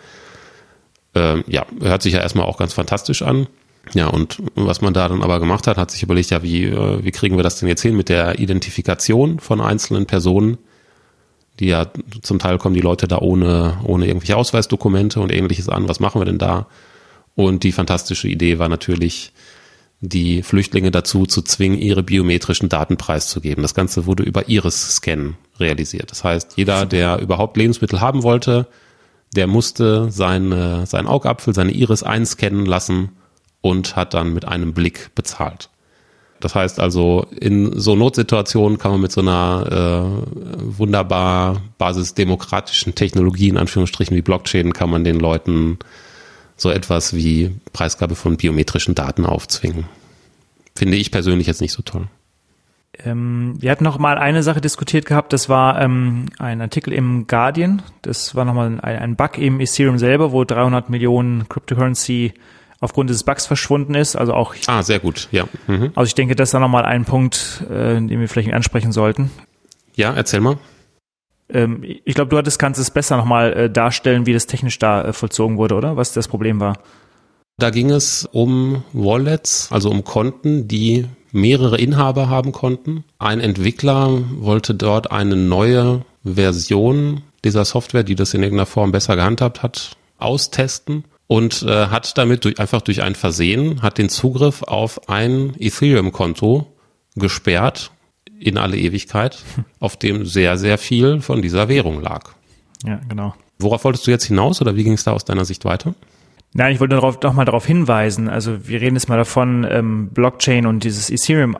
A: Ähm, ja, hört sich ja erstmal auch ganz fantastisch an. Ja, und was man da dann aber gemacht hat, hat sich überlegt, ja, wie, äh, wie kriegen wir das denn jetzt hin mit der Identifikation von einzelnen Personen? Die ja, zum Teil kommen die Leute da ohne, ohne irgendwelche Ausweisdokumente und ähnliches an. Was machen wir denn da? Und die fantastische Idee war natürlich, die Flüchtlinge dazu zu zwingen, ihre biometrischen Daten preiszugeben. Das Ganze wurde über Iris-Scan realisiert. Das heißt, jeder, der überhaupt Lebensmittel haben wollte, der musste seine, sein Augapfel, seine Iris einscannen lassen und hat dann mit einem Blick bezahlt. Das heißt also, in so Notsituationen kann man mit so einer äh, wunderbar basisdemokratischen Technologie, in Anführungsstrichen wie Blockchain, kann man den Leuten so etwas wie Preisgabe von biometrischen Daten aufzwingen. Finde ich persönlich jetzt nicht so toll.
B: Ähm, wir hatten noch mal eine Sache diskutiert gehabt, das war ähm, ein Artikel im Guardian, das war nochmal ein, ein Bug im Ethereum selber, wo 300 Millionen Cryptocurrency aufgrund des Bugs verschwunden ist. Also auch.
A: Ah, sehr gut, ja.
B: Mhm. Also ich denke, das ist dann nochmal ein Punkt, äh, den wir vielleicht ansprechen sollten.
A: Ja, erzähl mal.
B: Ähm, ich glaube, du hattest, kannst es besser nochmal äh, darstellen, wie das technisch da äh, vollzogen wurde, oder? Was das Problem war.
A: Da ging es um Wallets, also um Konten, die mehrere Inhaber haben konnten. Ein Entwickler wollte dort eine neue Version dieser Software, die das in irgendeiner Form besser gehandhabt hat, austesten und äh, hat damit durch, einfach durch ein Versehen hat den Zugriff auf ein Ethereum-Konto gesperrt in alle Ewigkeit, auf dem sehr, sehr viel von dieser Währung lag.
B: Ja, genau.
A: Worauf wolltest du jetzt hinaus oder wie ging es da aus deiner Sicht weiter?
B: Nein, ich wollte darauf, doch mal darauf hinweisen. Also wir reden jetzt mal davon, ähm, Blockchain und dieses Ethereum,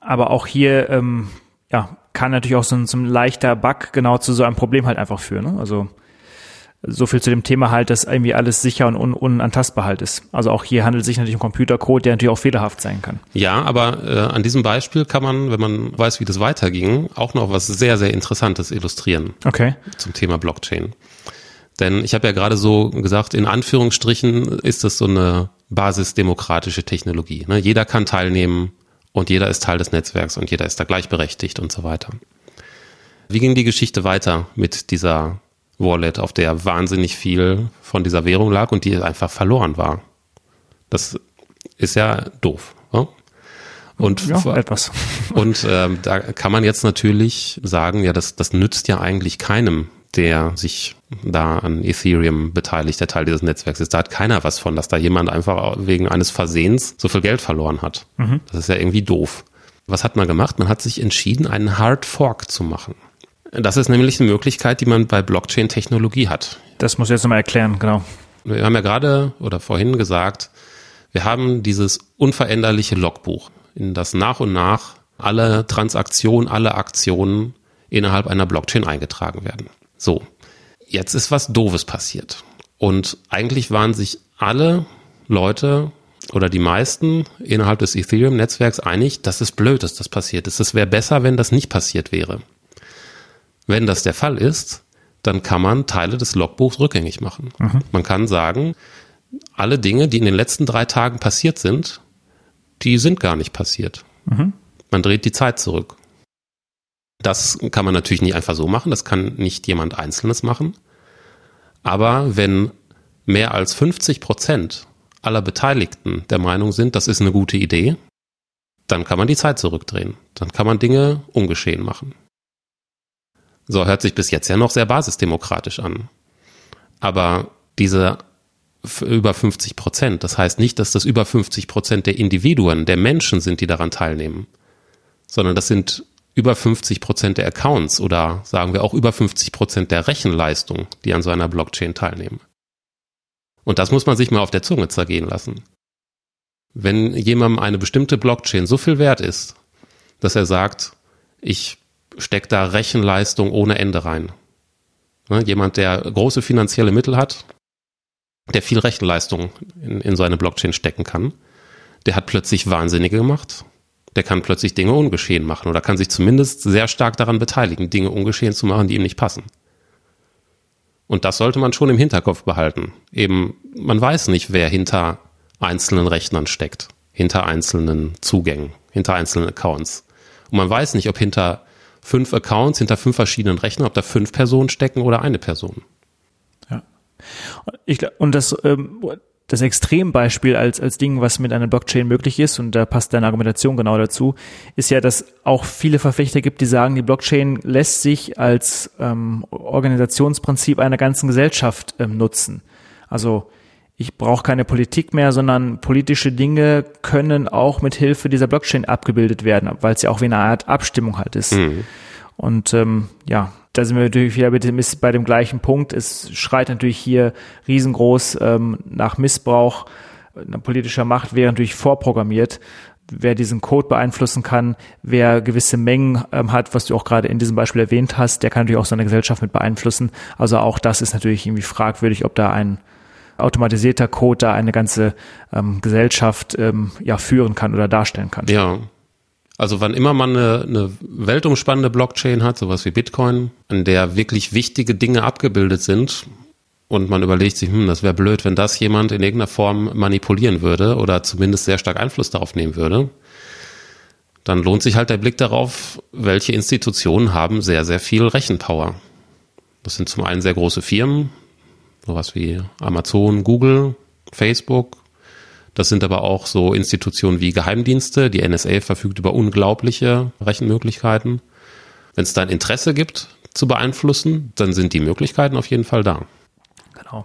B: aber auch hier ähm, ja, kann natürlich auch so ein, so ein leichter Bug genau zu so einem Problem halt einfach führen. Ne? Also so viel zu dem Thema halt, dass irgendwie alles sicher und un unantastbar halt ist. Also auch hier handelt es sich natürlich um Computercode, der natürlich auch fehlerhaft sein kann.
A: Ja, aber äh, an diesem Beispiel kann man, wenn man weiß, wie das weiterging, auch noch was sehr, sehr Interessantes illustrieren.
B: Okay.
A: Zum Thema Blockchain. Denn ich habe ja gerade so gesagt, in Anführungsstrichen ist das so eine basisdemokratische Technologie. Ne? Jeder kann teilnehmen und jeder ist Teil des Netzwerks und jeder ist da gleichberechtigt und so weiter. Wie ging die Geschichte weiter mit dieser Wallet, auf der wahnsinnig viel von dieser Währung lag und die einfach verloren war? Das ist ja doof. Ne? Und,
B: ja, etwas.
A: und ähm, da kann man jetzt natürlich sagen, ja, das, das nützt ja eigentlich keinem, der sich da an Ethereum beteiligt, der Teil dieses Netzwerks ist. Da hat keiner was von, dass da jemand einfach wegen eines Versehens so viel Geld verloren hat. Mhm. Das ist ja irgendwie doof. Was hat man gemacht? Man hat sich entschieden, einen Hard Fork zu machen. Das ist nämlich eine Möglichkeit, die man bei Blockchain-Technologie hat.
B: Das muss ich jetzt nochmal erklären, genau.
A: Wir haben ja gerade oder vorhin gesagt, wir haben dieses unveränderliche Logbuch, in das nach und nach alle Transaktionen, alle Aktionen innerhalb einer Blockchain eingetragen werden. So, jetzt ist was Doofes passiert. Und eigentlich waren sich alle Leute oder die meisten innerhalb des Ethereum-Netzwerks einig, dass es blöd ist, dass passiert ist. Es wäre besser, wenn das nicht passiert wäre. Wenn das der Fall ist, dann kann man Teile des Logbuchs rückgängig machen. Mhm. Man kann sagen, alle Dinge, die in den letzten drei Tagen passiert sind, die sind gar nicht passiert. Mhm. Man dreht die Zeit zurück. Das kann man natürlich nicht einfach so machen, das kann nicht jemand Einzelnes machen. Aber wenn mehr als 50 Prozent aller Beteiligten der Meinung sind, das ist eine gute Idee, dann kann man die Zeit zurückdrehen. Dann kann man Dinge ungeschehen machen. So hört sich bis jetzt ja noch sehr basisdemokratisch an. Aber diese über 50 Prozent, das heißt nicht, dass das über 50 Prozent der Individuen, der Menschen sind, die daran teilnehmen, sondern das sind über 50 Prozent der Accounts oder sagen wir auch über 50 Prozent der Rechenleistung, die an so einer Blockchain teilnehmen. Und das muss man sich mal auf der Zunge zergehen lassen. Wenn jemandem eine bestimmte Blockchain so viel wert ist, dass er sagt, ich stecke da Rechenleistung ohne Ende rein. Ne, jemand, der große finanzielle Mittel hat, der viel Rechenleistung in, in so Blockchain stecken kann, der hat plötzlich Wahnsinnige gemacht der kann plötzlich Dinge ungeschehen machen oder kann sich zumindest sehr stark daran beteiligen, Dinge ungeschehen zu machen, die ihm nicht passen. Und das sollte man schon im Hinterkopf behalten. Eben, man weiß nicht, wer hinter einzelnen Rechnern steckt, hinter einzelnen Zugängen, hinter einzelnen Accounts. Und man weiß nicht, ob hinter fünf Accounts, hinter fünf verschiedenen Rechnern, ob da fünf Personen stecken oder eine Person.
B: Ja. Ich, und das, ähm, das Extrembeispiel als, als Ding, was mit einer Blockchain möglich ist, und da passt deine Argumentation genau dazu, ist ja, dass auch viele Verfechter gibt, die sagen, die Blockchain lässt sich als ähm, Organisationsprinzip einer ganzen Gesellschaft ähm, nutzen. Also ich brauche keine Politik mehr, sondern politische Dinge können auch mit Hilfe dieser Blockchain abgebildet werden, weil es ja auch wie eine Art Abstimmung halt ist. Mhm. Und ähm, ja, da sind wir natürlich wieder bei dem gleichen Punkt. Es schreit natürlich hier riesengroß ähm, nach Missbrauch politischer Macht, wäre natürlich vorprogrammiert. Wer diesen Code beeinflussen kann, wer gewisse Mengen ähm, hat, was du auch gerade in diesem Beispiel erwähnt hast, der kann natürlich auch seine Gesellschaft mit beeinflussen. Also auch das ist natürlich irgendwie fragwürdig, ob da ein automatisierter Code da eine ganze ähm, Gesellschaft ähm, ja führen kann oder darstellen kann.
A: Ja, also wann immer man eine, eine weltumspannende Blockchain hat, sowas wie Bitcoin, an der wirklich wichtige Dinge abgebildet sind und man überlegt sich, hm, das wäre blöd, wenn das jemand in irgendeiner Form manipulieren würde oder zumindest sehr stark Einfluss darauf nehmen würde, dann lohnt sich halt der Blick darauf, welche Institutionen haben sehr, sehr viel Rechenpower. Das sind zum einen sehr große Firmen, sowas wie Amazon, Google, Facebook, das sind aber auch so Institutionen wie Geheimdienste. Die NSA verfügt über unglaubliche Rechenmöglichkeiten. Wenn es da ein Interesse gibt, zu beeinflussen, dann sind die Möglichkeiten auf jeden Fall da.
B: Genau.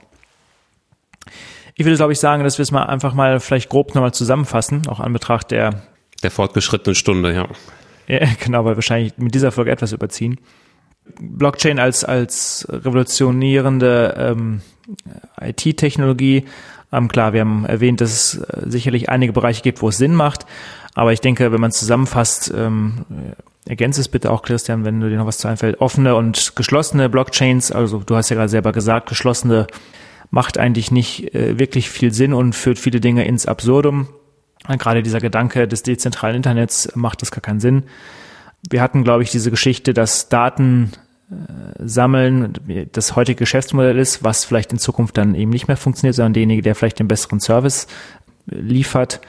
B: Ich würde, glaube ich, sagen, dass wir es mal einfach mal vielleicht grob nochmal zusammenfassen, auch an Betracht der
A: der fortgeschrittenen Stunde, ja.
B: Ja, genau, weil wahrscheinlich mit dieser Folge etwas überziehen. Blockchain als, als revolutionierende ähm, IT-Technologie. Ähm, klar, wir haben erwähnt, dass es äh, sicherlich einige Bereiche gibt, wo es Sinn macht. Aber ich denke, wenn man zusammenfasst, ähm, ergänze es bitte auch, Christian, wenn du dir noch was zu einfällt, offene und geschlossene Blockchains, also du hast ja gerade selber gesagt, geschlossene macht eigentlich nicht äh, wirklich viel Sinn und führt viele Dinge ins Absurdum. Gerade dieser Gedanke des dezentralen Internets macht das gar keinen Sinn. Wir hatten, glaube ich, diese Geschichte, dass Daten äh, sammeln das heutige Geschäftsmodell ist, was vielleicht in Zukunft dann eben nicht mehr funktioniert, sondern derjenige, der vielleicht den besseren Service äh, liefert.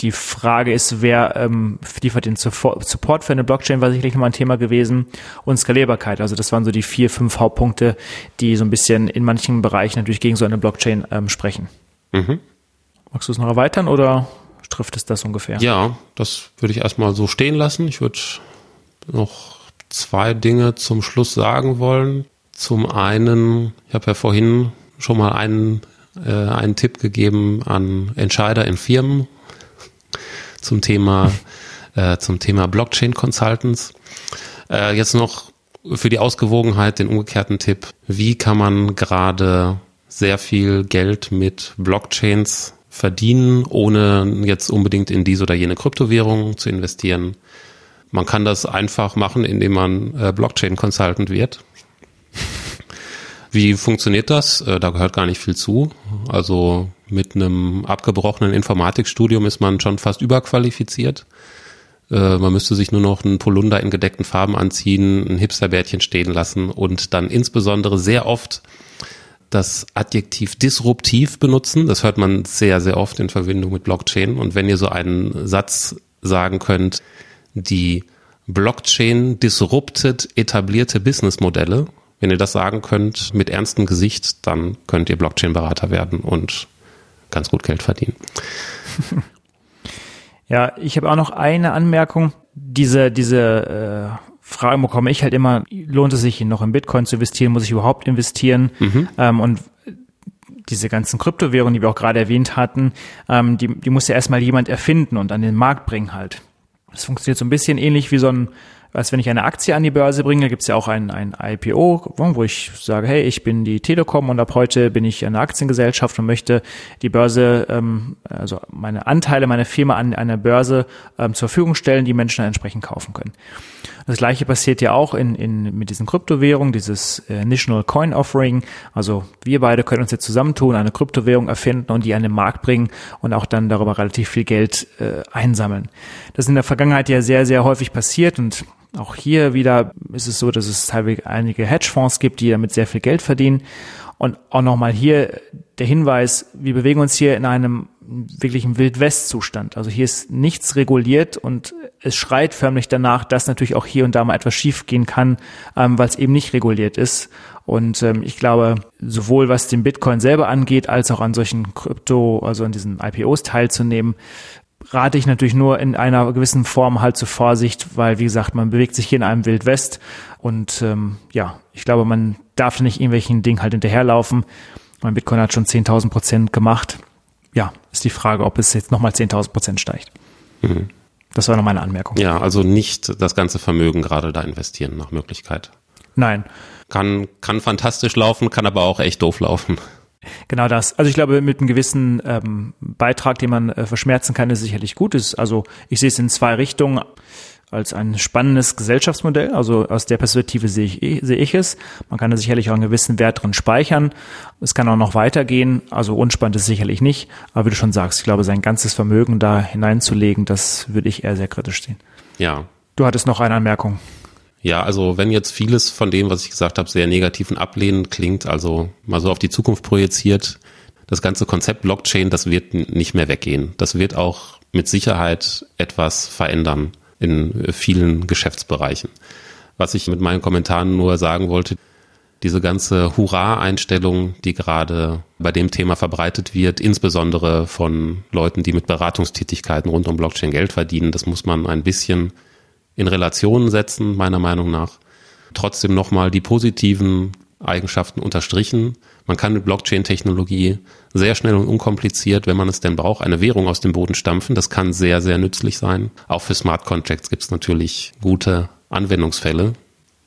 B: Die Frage ist, wer ähm, liefert den Support für eine Blockchain, war sicherlich nochmal ein Thema gewesen. Und Skalierbarkeit. Also das waren so die vier, fünf Hauptpunkte, die so ein bisschen in manchen Bereichen natürlich gegen so eine Blockchain ähm, sprechen. Mhm. Magst du es noch erweitern oder trifft es das ungefähr?
A: Ja, das würde ich erstmal so stehen lassen. Ich würde noch zwei Dinge zum Schluss sagen wollen. Zum einen, ich habe ja vorhin schon mal einen, äh, einen Tipp gegeben an Entscheider in Firmen, zum Thema, äh, Thema Blockchain Consultants. Äh, jetzt noch für die Ausgewogenheit den umgekehrten Tipp. Wie kann man gerade sehr viel Geld mit Blockchains verdienen, ohne jetzt unbedingt in diese oder jene Kryptowährung zu investieren? Man kann das einfach machen, indem man äh, Blockchain Consultant wird. Wie funktioniert das? Äh, da gehört gar nicht viel zu. Also mit einem abgebrochenen Informatikstudium ist man schon fast überqualifiziert. Äh, man müsste sich nur noch einen Polunder in gedeckten Farben anziehen, ein Hipsterbärtchen stehen lassen und dann insbesondere sehr oft das Adjektiv disruptiv benutzen. Das hört man sehr, sehr oft in Verbindung mit Blockchain. Und wenn ihr so einen Satz sagen könnt, die Blockchain disruptet etablierte Businessmodelle, wenn ihr das sagen könnt mit ernstem Gesicht, dann könnt ihr Blockchain-Berater werden und ganz gut Geld verdienen.
B: Ja, ich habe auch noch eine Anmerkung. Diese, diese äh, Frage bekomme ich halt immer, lohnt es sich noch in Bitcoin zu investieren? Muss ich überhaupt investieren? Mhm. Ähm, und diese ganzen Kryptowährungen, die wir auch gerade erwähnt hatten, ähm, die, die muss ja erstmal jemand erfinden und an den Markt bringen halt. Das funktioniert so ein bisschen ähnlich wie so ein als wenn ich eine Aktie an die Börse bringe, gibt es ja auch ein, ein IPO, wo ich sage, hey, ich bin die Telekom und ab heute bin ich eine Aktiengesellschaft und möchte die Börse, ähm, also meine Anteile meiner Firma an einer Börse ähm, zur Verfügung stellen, die Menschen dann entsprechend kaufen können. Das gleiche passiert ja auch in, in, mit diesen Kryptowährungen, dieses äh, National Coin Offering. Also wir beide können uns jetzt zusammentun, eine Kryptowährung erfinden und die an den Markt bringen und auch dann darüber relativ viel Geld äh, einsammeln. Das ist in der Vergangenheit ja sehr, sehr häufig passiert und auch hier wieder ist es so, dass es teilweise einige Hedgefonds gibt, die damit sehr viel Geld verdienen. Und auch nochmal hier der Hinweis, wir bewegen uns hier in einem wirklichen Wildwest-Zustand. Also hier ist nichts reguliert und es schreit förmlich danach, dass natürlich auch hier und da mal etwas schiefgehen kann, ähm, weil es eben nicht reguliert ist. Und ähm, ich glaube, sowohl was den Bitcoin selber angeht, als auch an solchen Krypto, also an diesen IPOs teilzunehmen, rate ich natürlich nur in einer gewissen Form halt zur Vorsicht, weil wie gesagt, man bewegt sich hier in einem Wildwest und ähm, ja, ich glaube, man darf nicht irgendwelchen Dingen halt hinterherlaufen. Mein Bitcoin hat schon 10.000 Prozent gemacht. Ja, ist die Frage, ob es jetzt nochmal 10.000 Prozent steigt. Mhm. Das war noch meine Anmerkung.
A: Ja, also nicht das ganze Vermögen gerade da investieren nach Möglichkeit.
B: Nein.
A: Kann, kann fantastisch laufen, kann aber auch echt doof laufen.
B: Genau das. Also ich glaube, mit einem gewissen ähm, Beitrag, den man äh, verschmerzen kann, ist sicherlich gut. Ist, also ich sehe es in zwei Richtungen als ein spannendes Gesellschaftsmodell. Also aus der Perspektive sehe ich, sehe ich es. Man kann da sicherlich auch einen gewissen Wert drin speichern. Es kann auch noch weitergehen. Also unspannend ist sicherlich nicht. Aber wie du schon sagst, ich glaube, sein ganzes Vermögen da hineinzulegen, das würde ich eher sehr kritisch sehen.
A: Ja.
B: Du hattest noch eine Anmerkung.
A: Ja, also wenn jetzt vieles von dem, was ich gesagt habe, sehr negativ und ablehnend klingt, also mal so auf die Zukunft projiziert, das ganze Konzept Blockchain, das wird nicht mehr weggehen. Das wird auch mit Sicherheit etwas verändern in vielen Geschäftsbereichen. Was ich mit meinen Kommentaren nur sagen wollte, diese ganze Hurra-Einstellung, die gerade bei dem Thema verbreitet wird, insbesondere von Leuten, die mit Beratungstätigkeiten rund um Blockchain Geld verdienen, das muss man ein bisschen in Relation setzen, meiner Meinung nach. Trotzdem nochmal die positiven Eigenschaften unterstrichen. Man kann mit Blockchain-Technologie sehr schnell und unkompliziert, wenn man es denn braucht, eine Währung aus dem Boden stampfen. Das kann sehr, sehr nützlich sein. Auch für Smart Contracts gibt es natürlich gute Anwendungsfälle.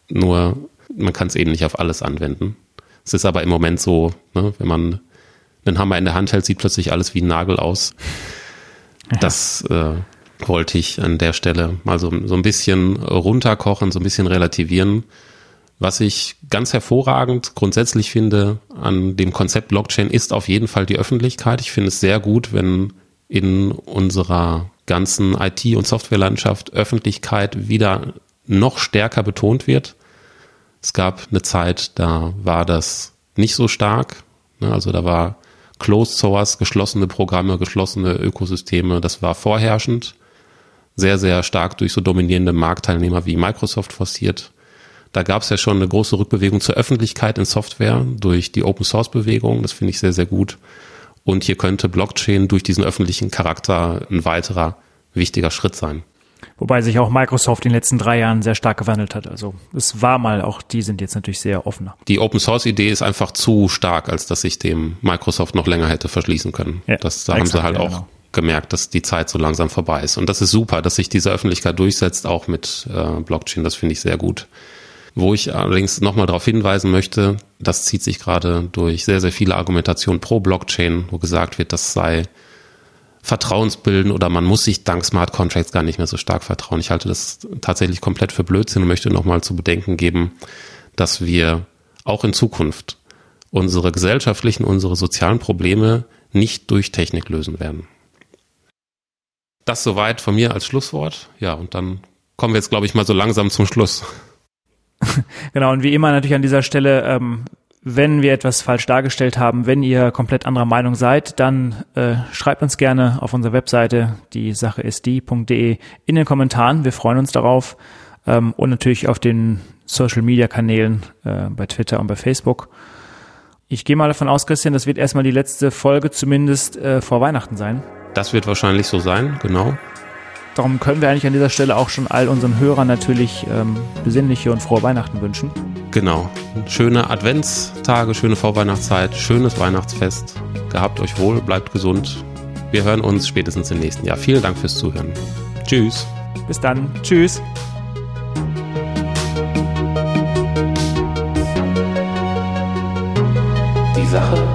A: nur man kann es eben nicht auf alles anwenden. Es ist aber im Moment so, ne, wenn man einen Hammer in der Hand hält, sieht plötzlich alles wie ein Nagel aus. Das äh, wollte ich an der Stelle mal so, so ein bisschen runterkochen, so ein bisschen relativieren. Was ich ganz hervorragend grundsätzlich finde an dem Konzept Blockchain ist auf jeden Fall die Öffentlichkeit. Ich finde es sehr gut, wenn in unserer ganzen IT- und Softwarelandschaft Öffentlichkeit wieder noch stärker betont wird. Es gab eine Zeit, da war das nicht so stark. Ne? Also da war Closed Source, geschlossene Programme, geschlossene Ökosysteme, das war vorherrschend. Sehr, sehr stark durch so dominierende Marktteilnehmer wie Microsoft forciert. Da gab es ja schon eine große Rückbewegung zur Öffentlichkeit in Software durch die Open Source Bewegung. Das finde ich sehr, sehr gut. Und hier könnte Blockchain durch diesen öffentlichen Charakter ein weiterer wichtiger Schritt sein.
B: Wobei sich auch Microsoft in den letzten drei Jahren sehr stark gewandelt hat. Also es war mal, auch die sind jetzt natürlich sehr offener.
A: Die Open Source Idee ist einfach zu stark, als dass sich dem Microsoft noch länger hätte verschließen können. Ja, das da haben sie halt ja, auch genau. Gemerkt, dass die Zeit so langsam vorbei ist. Und das ist super, dass sich diese Öffentlichkeit durchsetzt, auch mit äh, Blockchain. Das finde ich sehr gut. Wo ich allerdings nochmal darauf hinweisen möchte, das zieht sich gerade durch sehr, sehr viele Argumentationen pro Blockchain, wo gesagt wird, das sei vertrauensbilden oder man muss sich dank Smart Contracts gar nicht mehr so stark vertrauen. Ich halte das tatsächlich komplett für Blödsinn und möchte nochmal zu bedenken geben, dass wir auch in Zukunft unsere gesellschaftlichen, unsere sozialen Probleme nicht durch Technik lösen werden. Das soweit von mir als Schlusswort. Ja, und dann kommen wir jetzt, glaube ich, mal so langsam zum Schluss.
B: genau, und wie immer natürlich an dieser Stelle, ähm, wenn wir etwas falsch dargestellt haben, wenn ihr komplett anderer Meinung seid, dann äh, schreibt uns gerne auf unserer Webseite, die Sache ist die.de, in den Kommentaren. Wir freuen uns darauf. Ähm, und natürlich auf den Social Media Kanälen äh, bei Twitter und bei Facebook. Ich gehe mal davon aus, Christian, das wird erstmal die letzte Folge zumindest äh, vor Weihnachten sein.
A: Das wird wahrscheinlich so sein, genau.
B: Darum können wir eigentlich an dieser Stelle auch schon all unseren Hörern natürlich ähm, besinnliche und frohe Weihnachten wünschen.
A: Genau. Schöne Adventstage, schöne Vorweihnachtszeit, schönes Weihnachtsfest. Gehabt euch wohl, bleibt gesund. Wir hören uns spätestens im nächsten Jahr. Vielen Dank fürs Zuhören. Tschüss.
B: Bis dann. Tschüss. Die Sache